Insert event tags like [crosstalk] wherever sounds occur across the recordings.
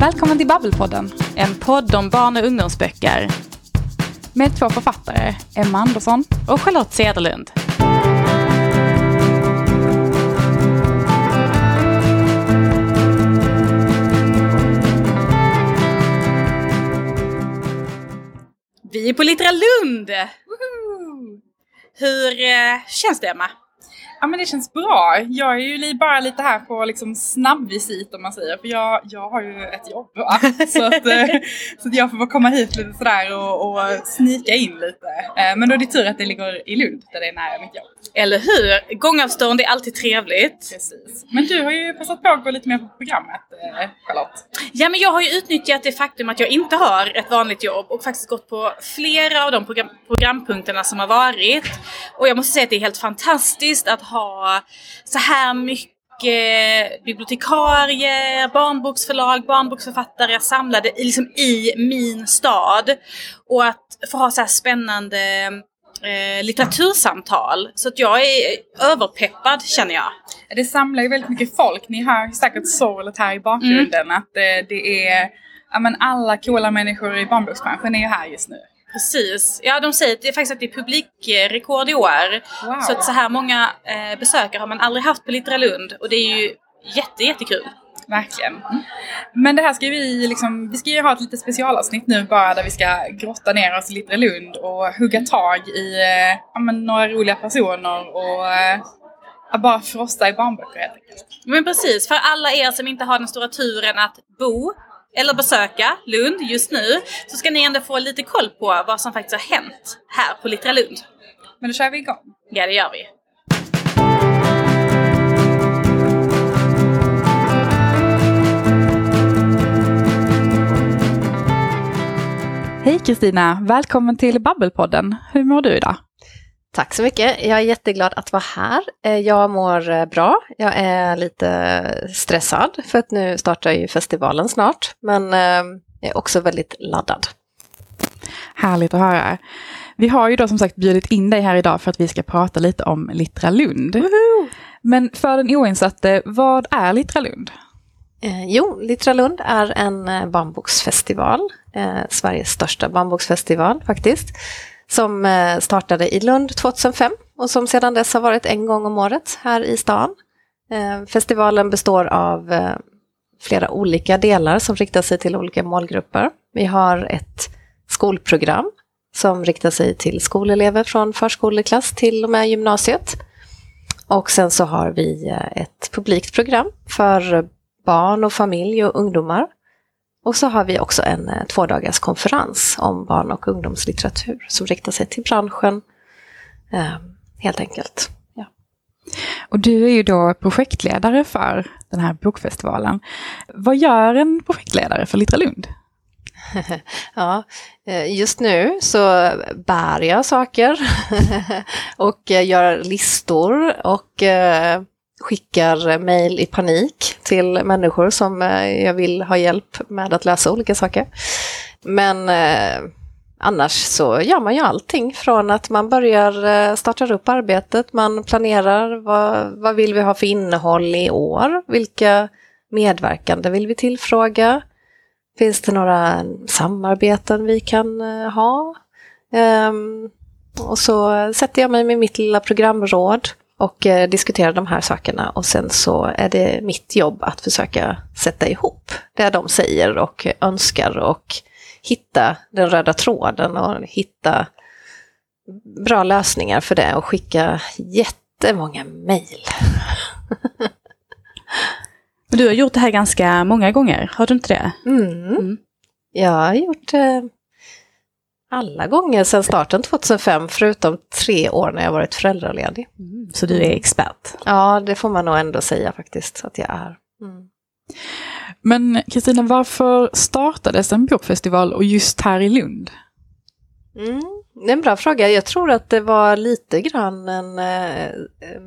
Välkommen till Babbelpodden, en podd om barn och ungdomsböcker. Med två författare, Emma Andersson och Charlotte Cederlund. Vi är på Littra Lund! Hur eh, känns det Emma? Ja men det känns bra. Jag är ju bara lite här på liksom snabbvisit om man säger. För jag, jag har ju ett jobb va? [laughs] Så att, eh, så att jag får bara komma hit lite sådär och, och snika in lite. Eh, Men då är det tur att det ligger i Lund där det är nära mitt jobb. Eller hur? Gångavstånd är alltid trevligt. Precis. Men du har ju passat på att gå lite mer på programmet eh, Charlotte. Ja, men jag har ju utnyttjat det faktum att jag inte har ett vanligt jobb och faktiskt gått på flera av de program programpunkterna som har varit. Och jag måste säga att det är helt fantastiskt att ha så här mycket bibliotekarier, barnboksförlag, barnboksförfattare samlade liksom i min stad. Och att få ha så här spännande eh, litteratursamtal. Så att jag är överpeppad känner jag. Det samlar ju väldigt mycket folk. Ni hör säkert sorlet här i bakgrunden att eh, det är Ja men alla coola människor i barnboksbranschen är ju här just nu. Precis. Ja, de säger att det är faktiskt att det är publikrekord i år. Wow. Så att så här många eh, besökare har man aldrig haft på Littra Lund och det är ju jätte, jättekul. Verkligen. Men det här ska vi liksom, vi ska ju ha ett lite specialavsnitt nu bara där vi ska grotta ner oss i Littre Lund och hugga tag i eh, ja, men några roliga personer och eh, ja, bara frosta i barnböcker helt enkelt. Men precis, för alla er som inte har den stora turen att bo eller besöka Lund just nu så ska ni ändå få lite koll på vad som faktiskt har hänt här på Littra Lund. Men då kör vi igång. Ja, det gör vi. Hej Kristina, välkommen till Babbelpodden. Hur mår du idag? Tack så mycket. Jag är jätteglad att vara här. Eh, Jag mår eh, bra. Jag är lite stressad för att nu startar ju festivalen snart. Men eh, jag är också väldigt laddad. Härligt att höra. Vi har ju då som sagt bjudit in dig här idag för att vi ska prata lite om Littra Lund. Men för den oinsatte, vad är Littra Lund? Eh, Jo, Littra Lund är en barnboksfestival. Eh, Sveriges största barnboksfestival faktiskt. Som eh, startade i Lund 2005 och som sedan dess har varit en gång om året här i stan. Eh, Festivalen består av eh, flera olika delar som riktar sig till olika målgrupper. Vi har ett skolprogram som riktar sig till skolelever från förskoleklass till och med gymnasiet. Och sen så har vi eh, ett publikt program för barn och familj och ungdomar. Och så har vi också en eh, tvådagars konferens om barn och ungdomslitteratur som riktar sig till branschen. Eh, helt enkelt. Ja. Och du är ju då projektledare för den här bokfestivalen. Vad gör en projektledare för Littra Lund? [laughs] ja, eh, just nu så bär jag saker [laughs] och gör listor och skickar mejl i panik till människor som eh, jag vill ha hjälp med att lösa olika saker. Men eh, annars så gör man ju allting från att man börjar eh, starta upp arbetet, man planerar vad, vad vill vi ha för innehåll i år, vilka medverkande vill vi tillfråga, Finns det några samarbeten vi kan eh, ha? Ehm, och så sätter jag mig med mitt lilla programråd och eh, diskuterar de här sakerna och sen så är det mitt jobb att försöka sätta ihop det de säger och önskar och hitta den röda tråden och hitta bra lösningar för det och skicka jättemånga mejl. [laughs] Du har gjort det här ganska många gånger, har du inte det? Mm. Mm. Jag har gjort eh, alla gånger sedan starten 2005, förutom tre år när jag varit föräldraledig. Så du är expert? Ja, det får man nog ändå säga faktiskt att jag är. Mm. Men Kristina, varför startades en bokfestival och just här i Lund? Mm. Det är en bra fråga. Jag tror att det var lite grann en, eh, eh,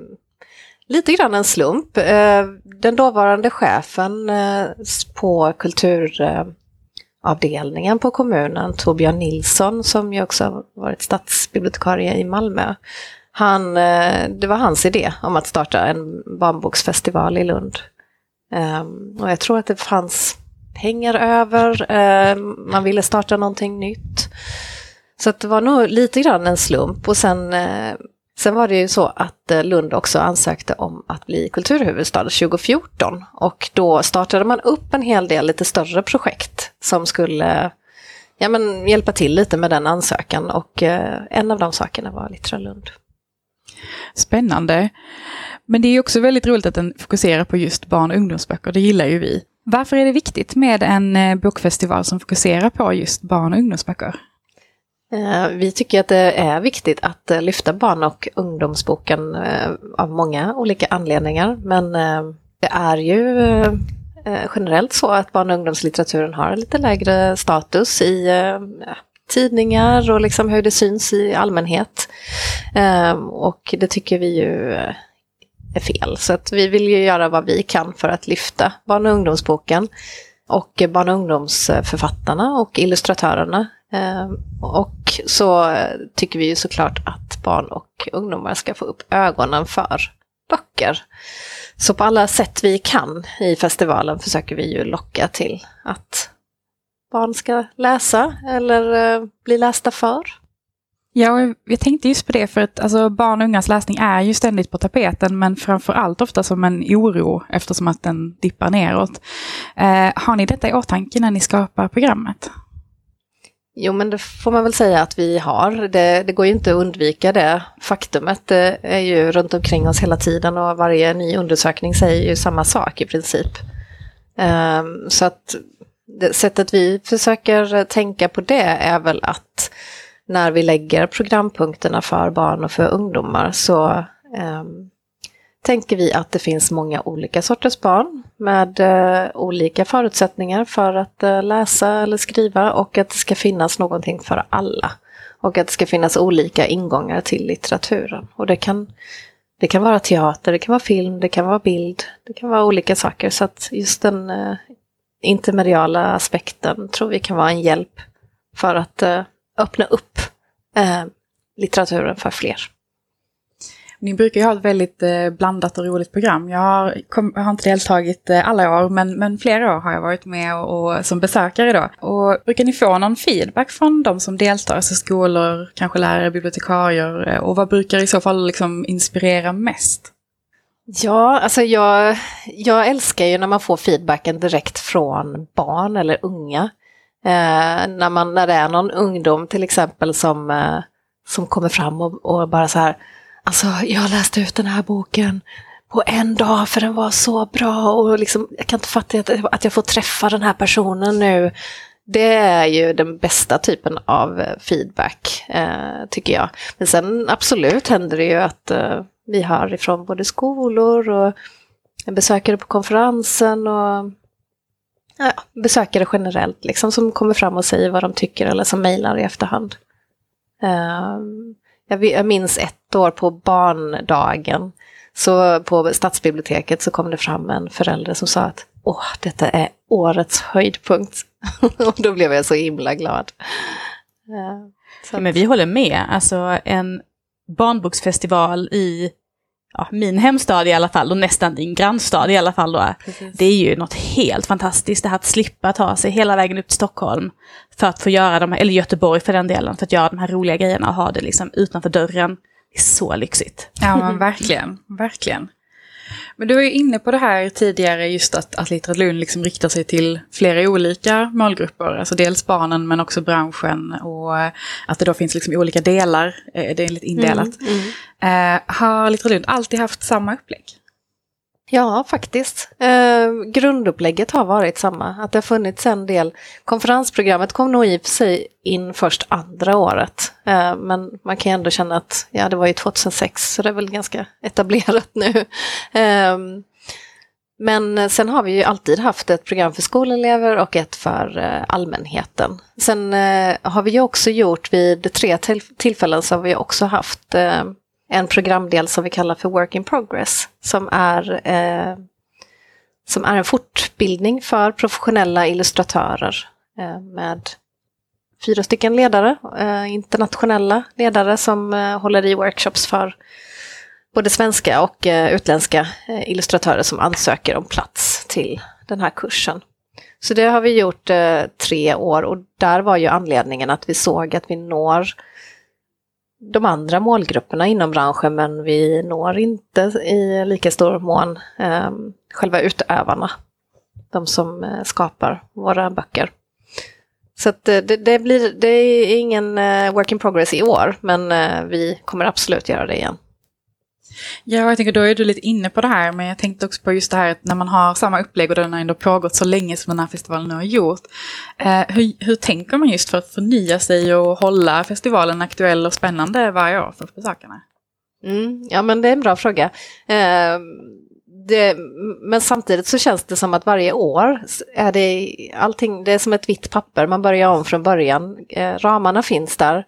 lite grann en slump. Eh, den dåvarande chefen eh, på avdelningen på kommunen, Torbjörn Nilsson, som ju också har varit stadsbibliotekarie i Malmö, han, eh, det var hans idé om att starta en barnboksfestival i Lund. Ehm, och jag tror att det fanns pengar över, ehm, man ville starta någonting nytt. Så att det var nog lite grann en slump och sen, eh, sen var det ju så att eh, Lund också ansökte om att bli kulturhuvudstad 2014 och då startade man upp en hel del lite större projekt som skulle ja, men, hjälpa till lite med den ansökan och eh, en av de sakerna var Littra Lund. Spännande. Men det är också väldigt roligt att den fokuserar på just barn och ungdomsböcker, det gillar ju vi. Varför är det viktigt med en eh, bokfestival som fokuserar på just barn och ungdomsböcker? Eh, vi tycker att det är viktigt att eh, lyfta barn och ungdomsboken eh, av många olika anledningar. Men det är ju generellt så att barn och ungdomslitteraturen har lite lägre status i tidningar och liksom hur det syns i allmänhet. Och det tycker vi ju är fel. Så att vi vill ju göra vad vi kan för att lyfta barn och ungdomsboken och barn och ungdomsförfattarna och illustratörerna. Ehm, och så tycker vi ju såklart att barn och ungdomar ska få upp ögonen för böcker. Så på alla sätt vi kan i festivalen försöker vi ju locka till att barn ska läsa eller eh, bli lästa för. Ja, jag tänkte just på det för att alltså, barn och ungas läsning är ju ständigt på tapeten men framför allt ofta som en oro eftersom att den dippar neråt. Eh, har ni detta i åtanke när ni skapar programmet? Jo, men det får man väl säga att vi har. Det, det, går ju inte att undvika det faktumet. Det är ju runt omkring oss hela tiden och varje ny undersökning säger ju samma sak i princip. Um, så att det sättet vi försöker tänka på det är väl att när vi lägger programpunkterna för barn och för ungdomar så um, tänker vi att det finns många olika sorters barn med eh, olika förutsättningar för att eh, läsa eller skriva och att det ska finnas någonting för alla. Och att det ska finnas olika ingångar till litteraturen. Och det kan, det kan vara teater, det kan vara film, det kan vara bild, det kan vara olika saker. Så att just den eh, intermediala aspekten tror vi kan vara en hjälp för att eh, öppna upp eh, litteraturen för fler. Ni brukar ju ha ett väldigt eh, blandat och roligt program. Jag har, kom, jag har inte deltagit eh, alla år, men, men flera år har jag varit med och, och, som besökare då. Och brukar ni få någon feedback från de som deltar, alltså skolor, kanske lärare, bibliotekarier? Eh, och vad brukar i så fall liksom inspirera mest? Ja, alltså jag, jag älskar ju när man får feedbacken direkt från barn eller unga. Eh, när, man, när det är någon ungdom till exempel som, eh, som kommer fram och, och, bara så här, alltså jag läste ut den här boken på en dag för den var så bra och liksom, jag kan inte fatta att, att jag får träffa den här personen nu. Det är ju den bästa typen av eh, feedback, eh, tycker jag. Men sen absolut händer det ju att eh, vi hör ifrån både skolor och besökare på konferensen och ja, besökare generellt liksom, som kommer fram och säger vad de tycker eller som mejlar i efterhand. Uh, jag, minns ett år på barndagen, så på stadsbiblioteket så kom det fram en förälder som sa att åh, detta är årets höjdpunkt. [laughs] och då blev jag så himla glad. Uh, ja, men vi håller med, alltså en barnboksfestival i ja, min hemstad i alla fall och nästan din grannstad i alla fall då. Precis. Det är ju något helt fantastiskt det här att slippa ta sig hela vägen upp till Stockholm för att få göra de här, eller Göteborg för den delen, för att göra de här roliga grejerna och ha det liksom utanför dörren. Det är så lyxigt. Ja men verkligen, verkligen. Men du var ju inne på det här tidigare, just att, att Litteratur Lund liksom riktar sig till flera olika målgrupper. Alltså dels barnen men också branschen och att det då finns liksom olika delar, eh, det är lite indelat. Mm, mm. Eh, har Litteratur Lund alltid haft samma upplägg? Ja, faktiskt. Eh, grundupplägget har varit samma. Att det har funnits en del. Konferensprogrammet kom nog i och för sig in först andra året. Eh, men man kan ju ändå känna att, ja det var ju 2006 så det är väl ganska etablerat nu. Eh, men sen har vi ju alltid haft ett program för skolelever och ett för eh, allmänheten. Sen eh, har vi ju också gjort vid tre tillfällen så har vi också haft eh, en programdel som vi kallar för Work in Progress, som är, eh, som är en fortbildning för professionella illustratörer eh, med fyra stycken ledare, eh, internationella ledare som eh, håller i workshops för både svenska och eh, utländska eh, illustratörer som ansöker om plats till den här kursen. Så det har vi gjort eh, tre år och där var ju anledningen att vi såg att vi når de andra målgrupperna inom branschen men vi når inte i lika stor mån eh, själva utövarna. De som eh, skapar våra böcker. Så att eh, det, det, blir, det är ingen eh, work in progress i år, men eh, vi kommer absolut göra det igen. Ja, jag tänker då är du lite inne på det här, men jag tänkte också på just det här att när man har samma upplägg och den har ändå pågått så länge som den här festivalen nu har gjort. Eh, hur, hur tänker man just för att förnya sig och hålla festivalen aktuell och spännande varje år för besökarna? Mm, ja, men det är en bra fråga. Eh, det, men samtidigt så känns det som att varje år är det allting, det är som ett vitt papper, man börjar om från början. Eh, ramarna finns där,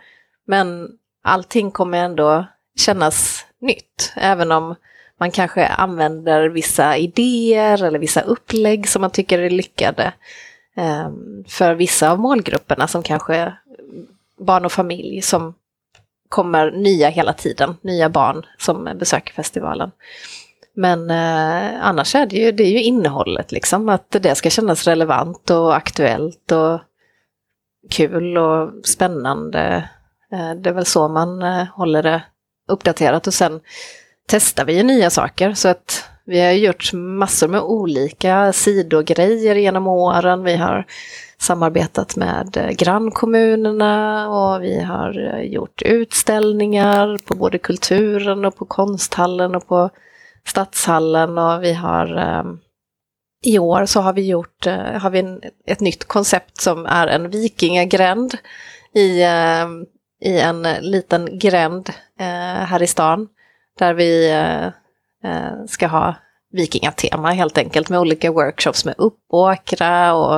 men allting kommer ändå kännas nytt, även om man kanske använder vissa idéer eller vissa upplägg som man tycker är lyckade. Ehm, för vissa av målgrupperna som kanske barn och familj som kommer nya hela tiden, nya barn som besöker festivalen. Men eh, annars är det, ju, det är ju innehållet, liksom, att det ska kännas relevant och aktuellt och kul och spännande. Eh, det är väl så man eh, håller det uppdaterat och sen testar vi ju nya saker så att vi har gjort massor med olika sidogrejer genom åren. Vi har samarbetat med eh, grannkommunerna och vi har eh, gjort utställningar på både kulturen och på konsthallen och på Stadshallen och vi har ehm, i år så har vi gjort eh, har vi ett nytt koncept som är en vikingagränd i, ehm, i en liten gränd eh, här i stan. Där vi eh, eh, ska ha vikingatema helt enkelt med olika workshops med Uppåkra och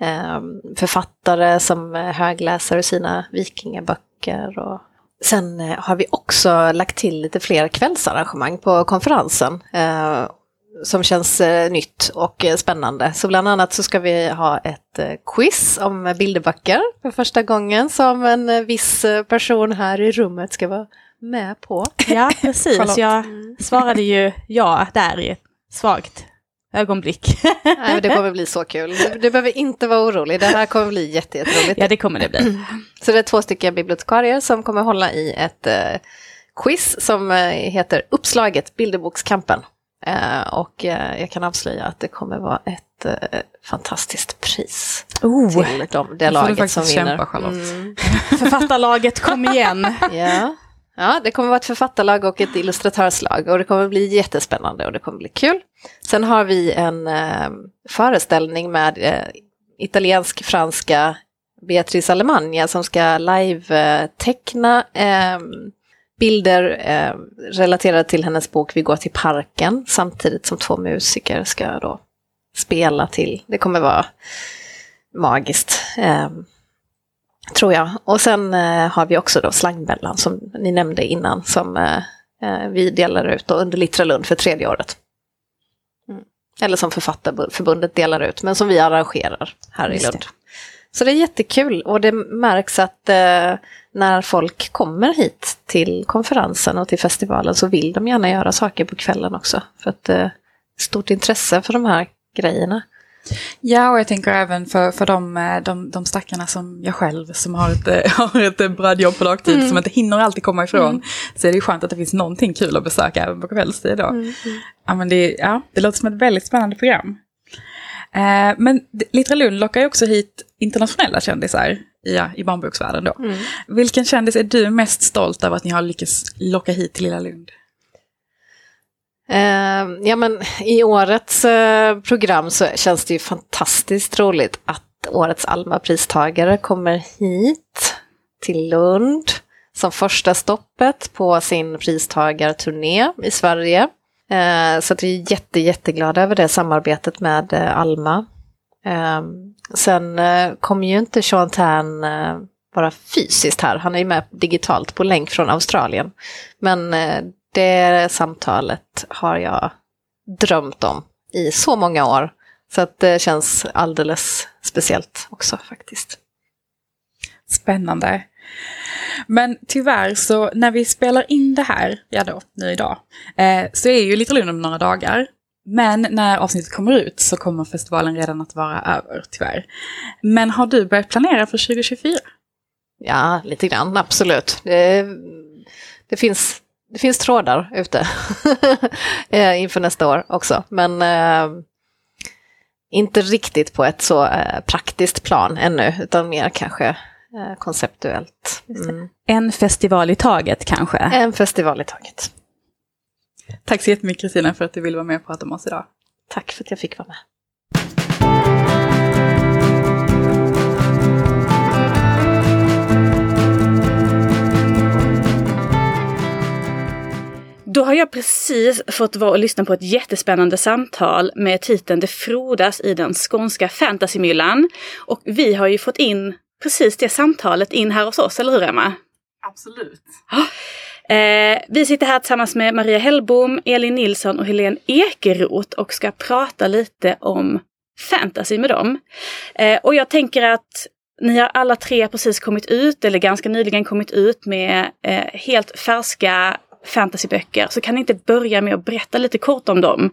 eh, författare som högläser sina vikingaböcker och Sen eh, har vi också lagt till lite fler kvällsarrangemang på konferensen eh, som känns eh, nytt och eh, spännande. Så bland annat så ska vi ha ett eh, quiz om bilderböcker för första gången som en viss person här i rummet ska vara med på. Ja, [laughs] precis. Jag svarade ju ja där i ett svagt ögonblick. [laughs] Nej, det kommer bli så kul. Du, du behöver inte vara orolig, det här kommer bli jätteroligt. Ja, det kommer det bli. [clears throat] Så det är två stycken bibliotekarier som kommer hålla i ett eh, quiz som eh, heter Uppslaget Bilderbokskampen. Eh, och eh, jag kan avslöja att det kommer vara ett eh, fantastiskt pris Oh, till de, det laget som vinner. kämpa Charlotte. Mm. [laughs] Författarlaget, kom igen. [laughs] Ja. ja, det kommer vara ett författarlag och ett illustratörslag och det kommer bli jättespännande och det kommer bli kul. Sen har vi en eh, föreställning med eh, italiensk-franska Beatrice Alemania som ska live-teckna eh, bilder eh, relaterade till hennes bok Vi går till parken samtidigt som två musiker ska då spela till. Det kommer vara magiskt. Eh, tror jag. Och sen eh, har vi också då Slangbällan som ni nämnde innan som eh, eh, vi delar ut under Littra Lund för tredje året. Mm. Eller som Författarförbundet delar ut, men som vi arrangerar här Just i det. Lund. Så det är jättekul och det märks att eh, när folk kommer hit till konferensen och till festivalen så vill de gärna göra saker på kvällen också. För att det eh, är stort intresse för de här grejerna. Ja, och jag tänker även för, för de, eh, de, de stackarna som jag själv som har ett, eh, [laughs] har ett brödjobb på dagtid som inte hinner alltid komma ifrån. Så är det ju skönt att det finns någonting kul att besöka även på kvällstid då. Ja, men det, ja, det låter som ett väldigt spännande program. Eh, men d- Littra Lund lockar ju också hit internationella kändisar ja, i barnboksvärlden då. Vilken kändis är du mest stolt över att ni har lyckats locka hit till Lilla Lund? Eh, ja, men I årets eh, program så känns det ju fantastiskt roligt att årets Alma-pristagare kommer hit till Lund som första stoppet på sin pristagarturné i Sverige. Eh, så att vi är jätte, jätteglada över det samarbetet med Alma. Eh, sen eh, kommer ju inte Sean Tan eh, vara fysiskt här, han är ju med digitalt på länk från Australien. Men eh, det samtalet har jag drömt om i så många år. Så att det känns alldeles speciellt också faktiskt. Spännande. Men tyvärr så när vi spelar in det här, ja då, nu idag, eh, så är ju Little Lund om några dagar. Men när avsnittet kommer ut så kommer festivalen redan att vara över, tyvärr. Men har du börjat planera för 2024? Ja, lite grann, absolut. Det, det finns, det finns trådar ute [laughs] eh, inför nästa år också. Men eh, inte riktigt på ett så eh, praktiskt plan ännu, utan mer kanske eh, konceptuellt. Mm. En festival i taget kanske? En festival i taget. Tack så jättemycket Kristina för att du ville vara med och prata med oss idag. Tack för att jag fick vara med. Då har jag precis fått vara och lyssna på ett jättespännande samtal med titeln Det frodas i den skånska fantasymyllan. Och vi har ju fått in precis det samtalet in här hos oss, eller hur Emma? Absolut. Eh, vi sitter här tillsammans med Maria Hellbom, Elin Nilsson och Helene Ekeroth och ska prata lite om fantasy med dem. Eh, och jag tänker att ni har alla tre precis kommit ut, eller ganska nyligen kommit ut med eh, helt färska fantasyböcker. Så kan ni inte börja med att berätta lite kort om dem?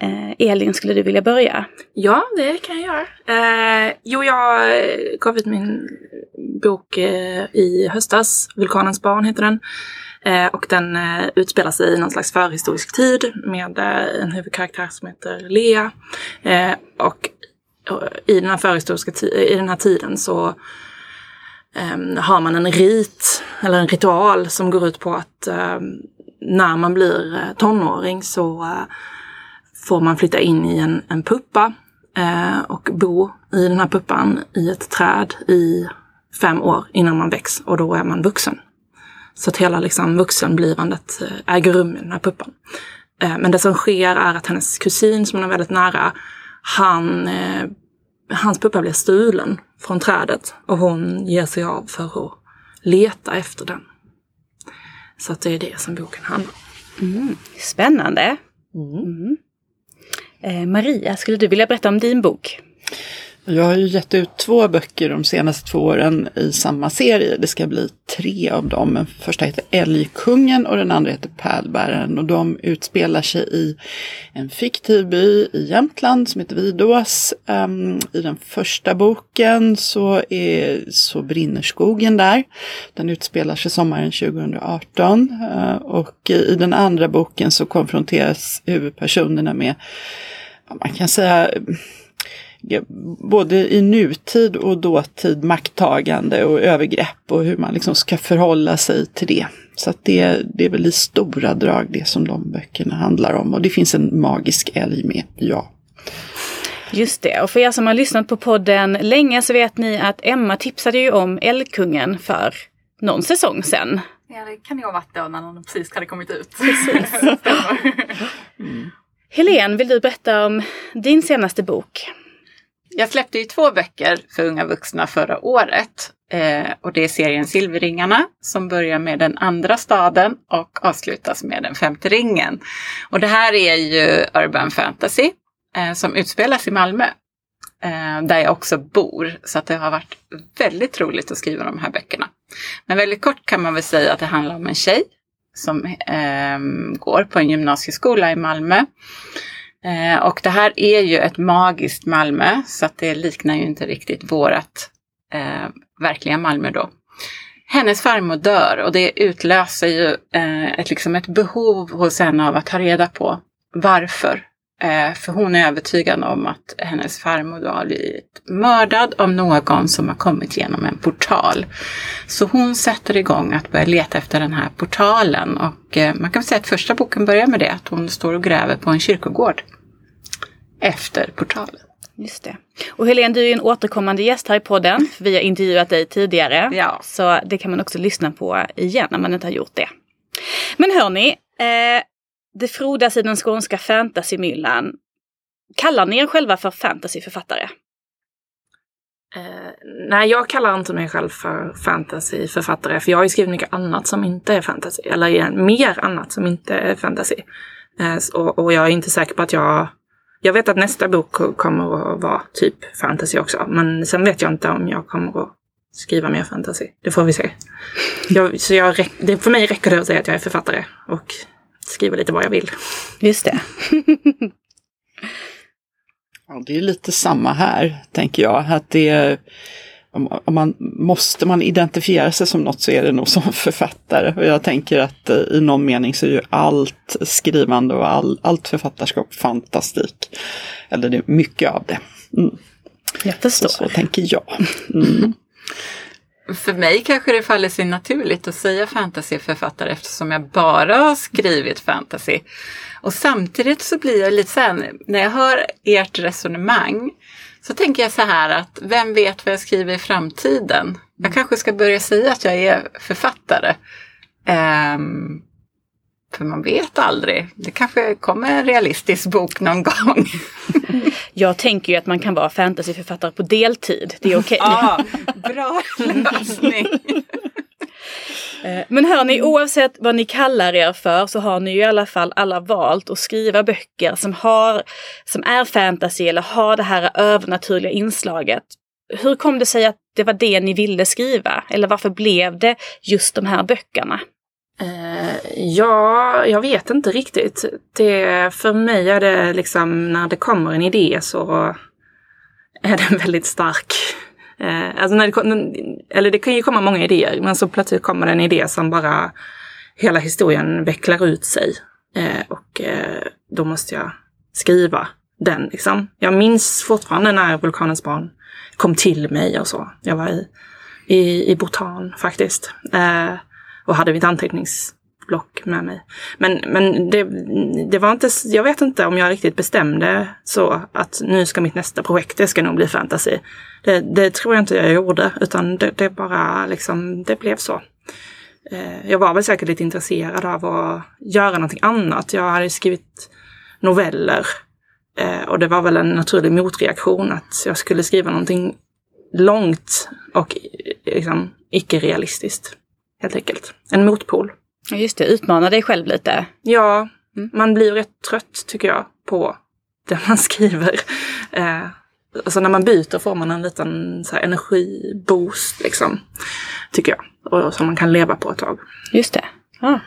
Eh, Elin, skulle du vilja börja? Ja, det kan jag göra. Eh, jo, jag gav ut min bok eh, i höstas. Vulkanens barn heter den. Eh, och den eh, utspelar sig i någon slags förhistorisk tid med eh, en huvudkaraktär som heter Lea. Eh, och eh, i den här förhistoriska i den här tiden så ehm, har man en rit eller en ritual som går ut på att ehm, när man blir eh, tonåring så eh, får man flytta in i en, en puppa och bo i den här puppan i ett träd i fem år innan man väcks och då är man vuxen. Så att hela liksom, vuxenblivandet äger rum i den här puppan. Men det som sker är att hennes kusin som är väldigt nära, han hans puppa blir stulen från trädet och hon ger sig av för att leta efter den. Så att det är det som boken handlar om. Mm. Spännande. Mm. Eh, Maria, skulle du vilja berätta om din bok? Jag har ju gett ut två böcker de senaste två åren i samma serie. Det ska bli tre av dem. Den första heter Älgkungen och den andra heter Pärlbäraren. Och de utspelar sig i en fiktiv by i Jämtland som heter Vidås. Um, I den första boken så, är, så brinner skogen där. Den utspelar sig sommaren 2018. Uh, ehm, och i den andra boken så konfronteras huvudpersonerna med, man kan säga, både i nutid och dåtid makttagande och övergrepp och hur man liksom ska förhålla sig till det. Så att det, det är väl i stora drag det som de böckerna handlar om. Och det finns en magisk älg med, ja. Just det, och för er som har lyssnat på podden länge så vet ni att Emma tipsade ju om Älgkungen för någon säsong sedan. Ja, det kan ju ha varit då när den precis hade kommit ut. Precis. [laughs] mm. Helene, vill du berätta om din senaste bok? Jag släppte ju två böcker för unga vuxna förra året. Eh, och det är serien Silverringarna som börjar med den andra staden och avslutas med den femte ringen. Och det här är ju urban fantasy eh, som utspelas i Malmö. Eh, där jag också bor. Så att det har varit väldigt roligt att skriva de här böckerna. Men väldigt kort kan man väl säga att det handlar om en tjej som eh, går på en gymnasieskola i Malmö. Eh, och det här är ju ett magiskt Malmö så att det liknar ju inte riktigt vårat eh, verkliga Malmö då. Hennes farmor dör och det utlöser ju eh, ett, liksom ett behov hos henne av att ta reda på varför. Eh, för hon är övertygad om att hennes farmor då har blivit mördad av någon som har kommit genom en portal. Så hon sätter igång att börja leta efter den här portalen och eh, man kan säga att första boken börjar med det, att hon står och gräver på en kyrkogård efter portalen. Just det. Och Helene, du är en återkommande gäst här i podden. Vi har intervjuat dig tidigare. Ja. Så det kan man också lyssna på igen när man inte har gjort det. Men hörni, eh, det frodas i den skånska fantasymyllan. Kallar ni er själva för fantasyförfattare? Eh, nej, jag kallar inte mig själv för fantasyförfattare, för jag har ju skrivit mycket annat som inte är fantasy, eller mer annat som inte är fantasy. Eh, och, och, jag är inte säker på att jag jag vet att nästa bok kommer att vara typ fantasy också. Men sen vet jag inte om jag kommer att skriva mer fantasy. Det får vi se. Jag, så jag, det, för mig räcker det att säga att jag är författare och skriver lite vad jag vill. Just det. Ja, det är lite samma här, tänker jag. Att det är, om, om man, måste man identifiera sig som något så är det nog som [laughs] författare. Och jag tänker att eh, i någon mening så är ju allt skrivande och all, allt författarskap fantastik. Eller det är mycket av det. Mm. Jag Så, förstår. så tänker jag. [laughs] Mm. För mig kanske det faller sig naturligt att säga fantasyförfattare eftersom jag bara har skrivit fantasy. Och samtidigt så blir jag lite så här, när jag hör ert resonemang så tänker jag så här att vem vet vad jag skriver i framtiden? Jag kanske ska börja säga att jag är författare. Ehm, för man vet aldrig. Det kanske kommer en realistisk bok någon gång. [laughs] Jag tänker ju att man kan vara fantasyförfattare på deltid. Det är okej. [laughs] Ja, bra lösning. Eh, Men hörni, oavsett vad ni kallar er för så har ni ju i alla fall alla valt att skriva böcker som, har, som är fantasy eller har det här övernaturliga inslaget. Hur kom det sig att det var det ni ville skriva? Eller varför blev det just de här böckerna? Eh, ja, jag vet inte riktigt. Det, för mig är det liksom när det kommer en idé så är den väldigt stark. Eh, alltså när det, eller det kan ju komma många idéer, men så plötsligt kommer det en idé som bara hela historien vecklar ut sig. Eh, och eh, då måste jag skriva den liksom. Jag minns fortfarande när Vulkanens barn kom till mig och så. Jag var i, i, i Bhutan faktiskt. Eh, och hade mitt block med mig. Men, men det, det var inte, jag vet inte om jag riktigt bestämde så att nu ska mitt nästa projekt, det ska nog bli fantasy. Det, det tror jag inte jag gjorde, utan det, det bara liksom, det blev så. Eh, jag var väl säkert lite intresserad av att göra någonting annat. Jag hade skrivit noveller eh, och det var väl en naturlig motreaktion att jag skulle skriva någonting långt och eh, liksom icke-realistiskt. Helt enkelt. En motpol. Ja, Just det, utmana dig själv lite. Ja, man blir rätt trött tycker jag på det man [laughs] skriver. Eh, alltså när man byter får man en liten så här, energiboost liksom. Tycker jag. Och som man kan leva på ett tag. Just det. Ja.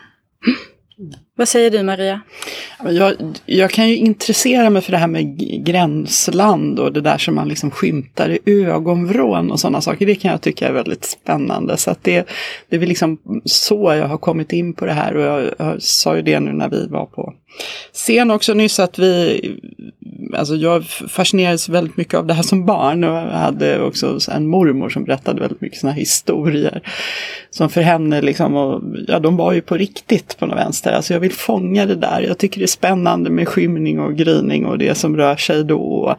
Vad säger du Maria? Jag, jag kan ju intressera mig för det här med gränsland och det där som man liksom skymtar i ögonvrån och sådana saker. Det kan jag tycka är väldigt spännande. Så att det, det är väl liksom så jag har kommit in på det här och jag, jag sa ju det nu när vi var på scen också nyss att vi, alltså jag fascinerades väldigt mycket av det här som barn och hade också en mormor som berättade väldigt mycket sådana historier. Som för henne liksom, och, ja de var ju på riktigt på något vänster. Alltså jag vill fånga det där. Jag tycker det är spännande med skymning och gryning och det som rör sig då.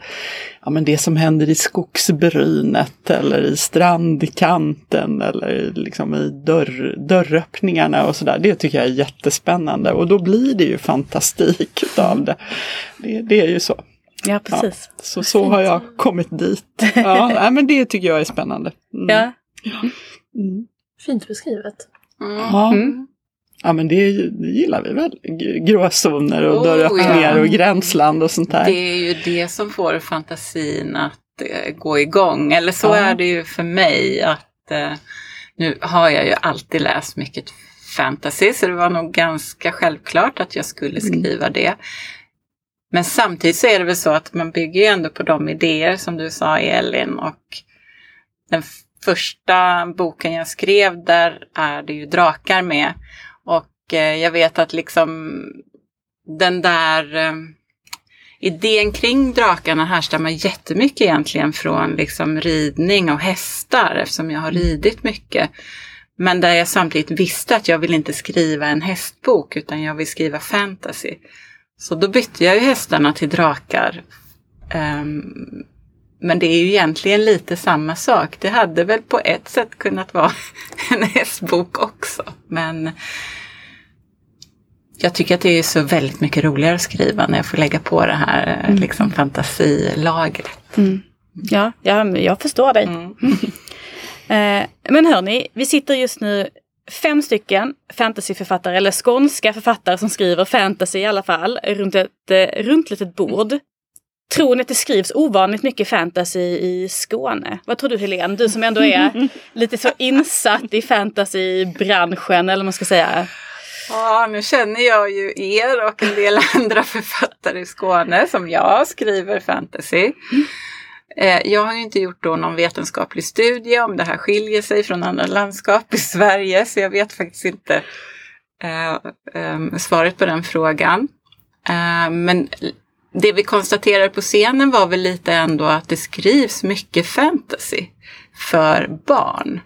Ja men det som händer i skogsbrynet eller i strandkanten eller liksom i dörr, dörröppningarna och sådär. Det tycker jag är jättespännande och då blir det ju fantastik utav det. Det, det är ju så. Ja, precis. Så, så har jag kommit dit. Ja, [laughs] nej, men det tycker jag är spännande. Mm. Ja. Mm. Fint beskrivet. Ja. ja, men det, det gillar vi väl. Gråzoner och Oh, dörröppningar ja. och gränsland och sånt där. Det är ju det som får fantasin att eh, gå igång. Eller så Ja. är det ju för mig att eh, nu har jag ju alltid läst mycket fantasy så det var nog ganska självklart att jag skulle skriva det. Men samtidigt så är det väl så att man bygger ju ändå på de idéer som du sa Elin och den första boken jag skrev där är det ju drakar med. Och eh, jag vet att liksom den där eh, idén kring drakarna härstammar jättemycket egentligen från liksom ridning och hästar eftersom jag har ridit mycket. Men där jag samtidigt visste att jag vill inte skriva en hästbok utan jag vill skriva fantasy. Så då bytte jag ju hästarna till drakar. Ehm, men det är ju egentligen lite samma sak. Det hade väl på ett sätt kunnat vara [laughs] en hästbok också. Men jag tycker att det är så väldigt mycket roligare att skriva när jag får lägga på det här eh, liksom fantasilagret. Ja, ja men jag förstår dig. [laughs] Eh, men hörni, vi sitter just nu fem stycken fantasyförfattare, eller skånska författare som skriver fantasy i alla fall, runt ett eh, runt litet bord. Tror ni att det skrivs ovanligt mycket fantasy i Skåne? Vad tror du Helene? Du som ändå är [laughs] lite så insatt i fantasybranschen, eller vad man ska säga. Ja, nu känner jag ju er och en del [laughs] andra författare i Skåne som jag skriver fantasy. Eh, Jag har inte gjort då någon vetenskaplig studie om det här skiljer sig från andra landskap i Sverige, så jag vet faktiskt inte eh, eh, svaret på den frågan. Eh, men det vi konstaterade på scenen var väl lite ändå att det skrivs mycket fantasy för barn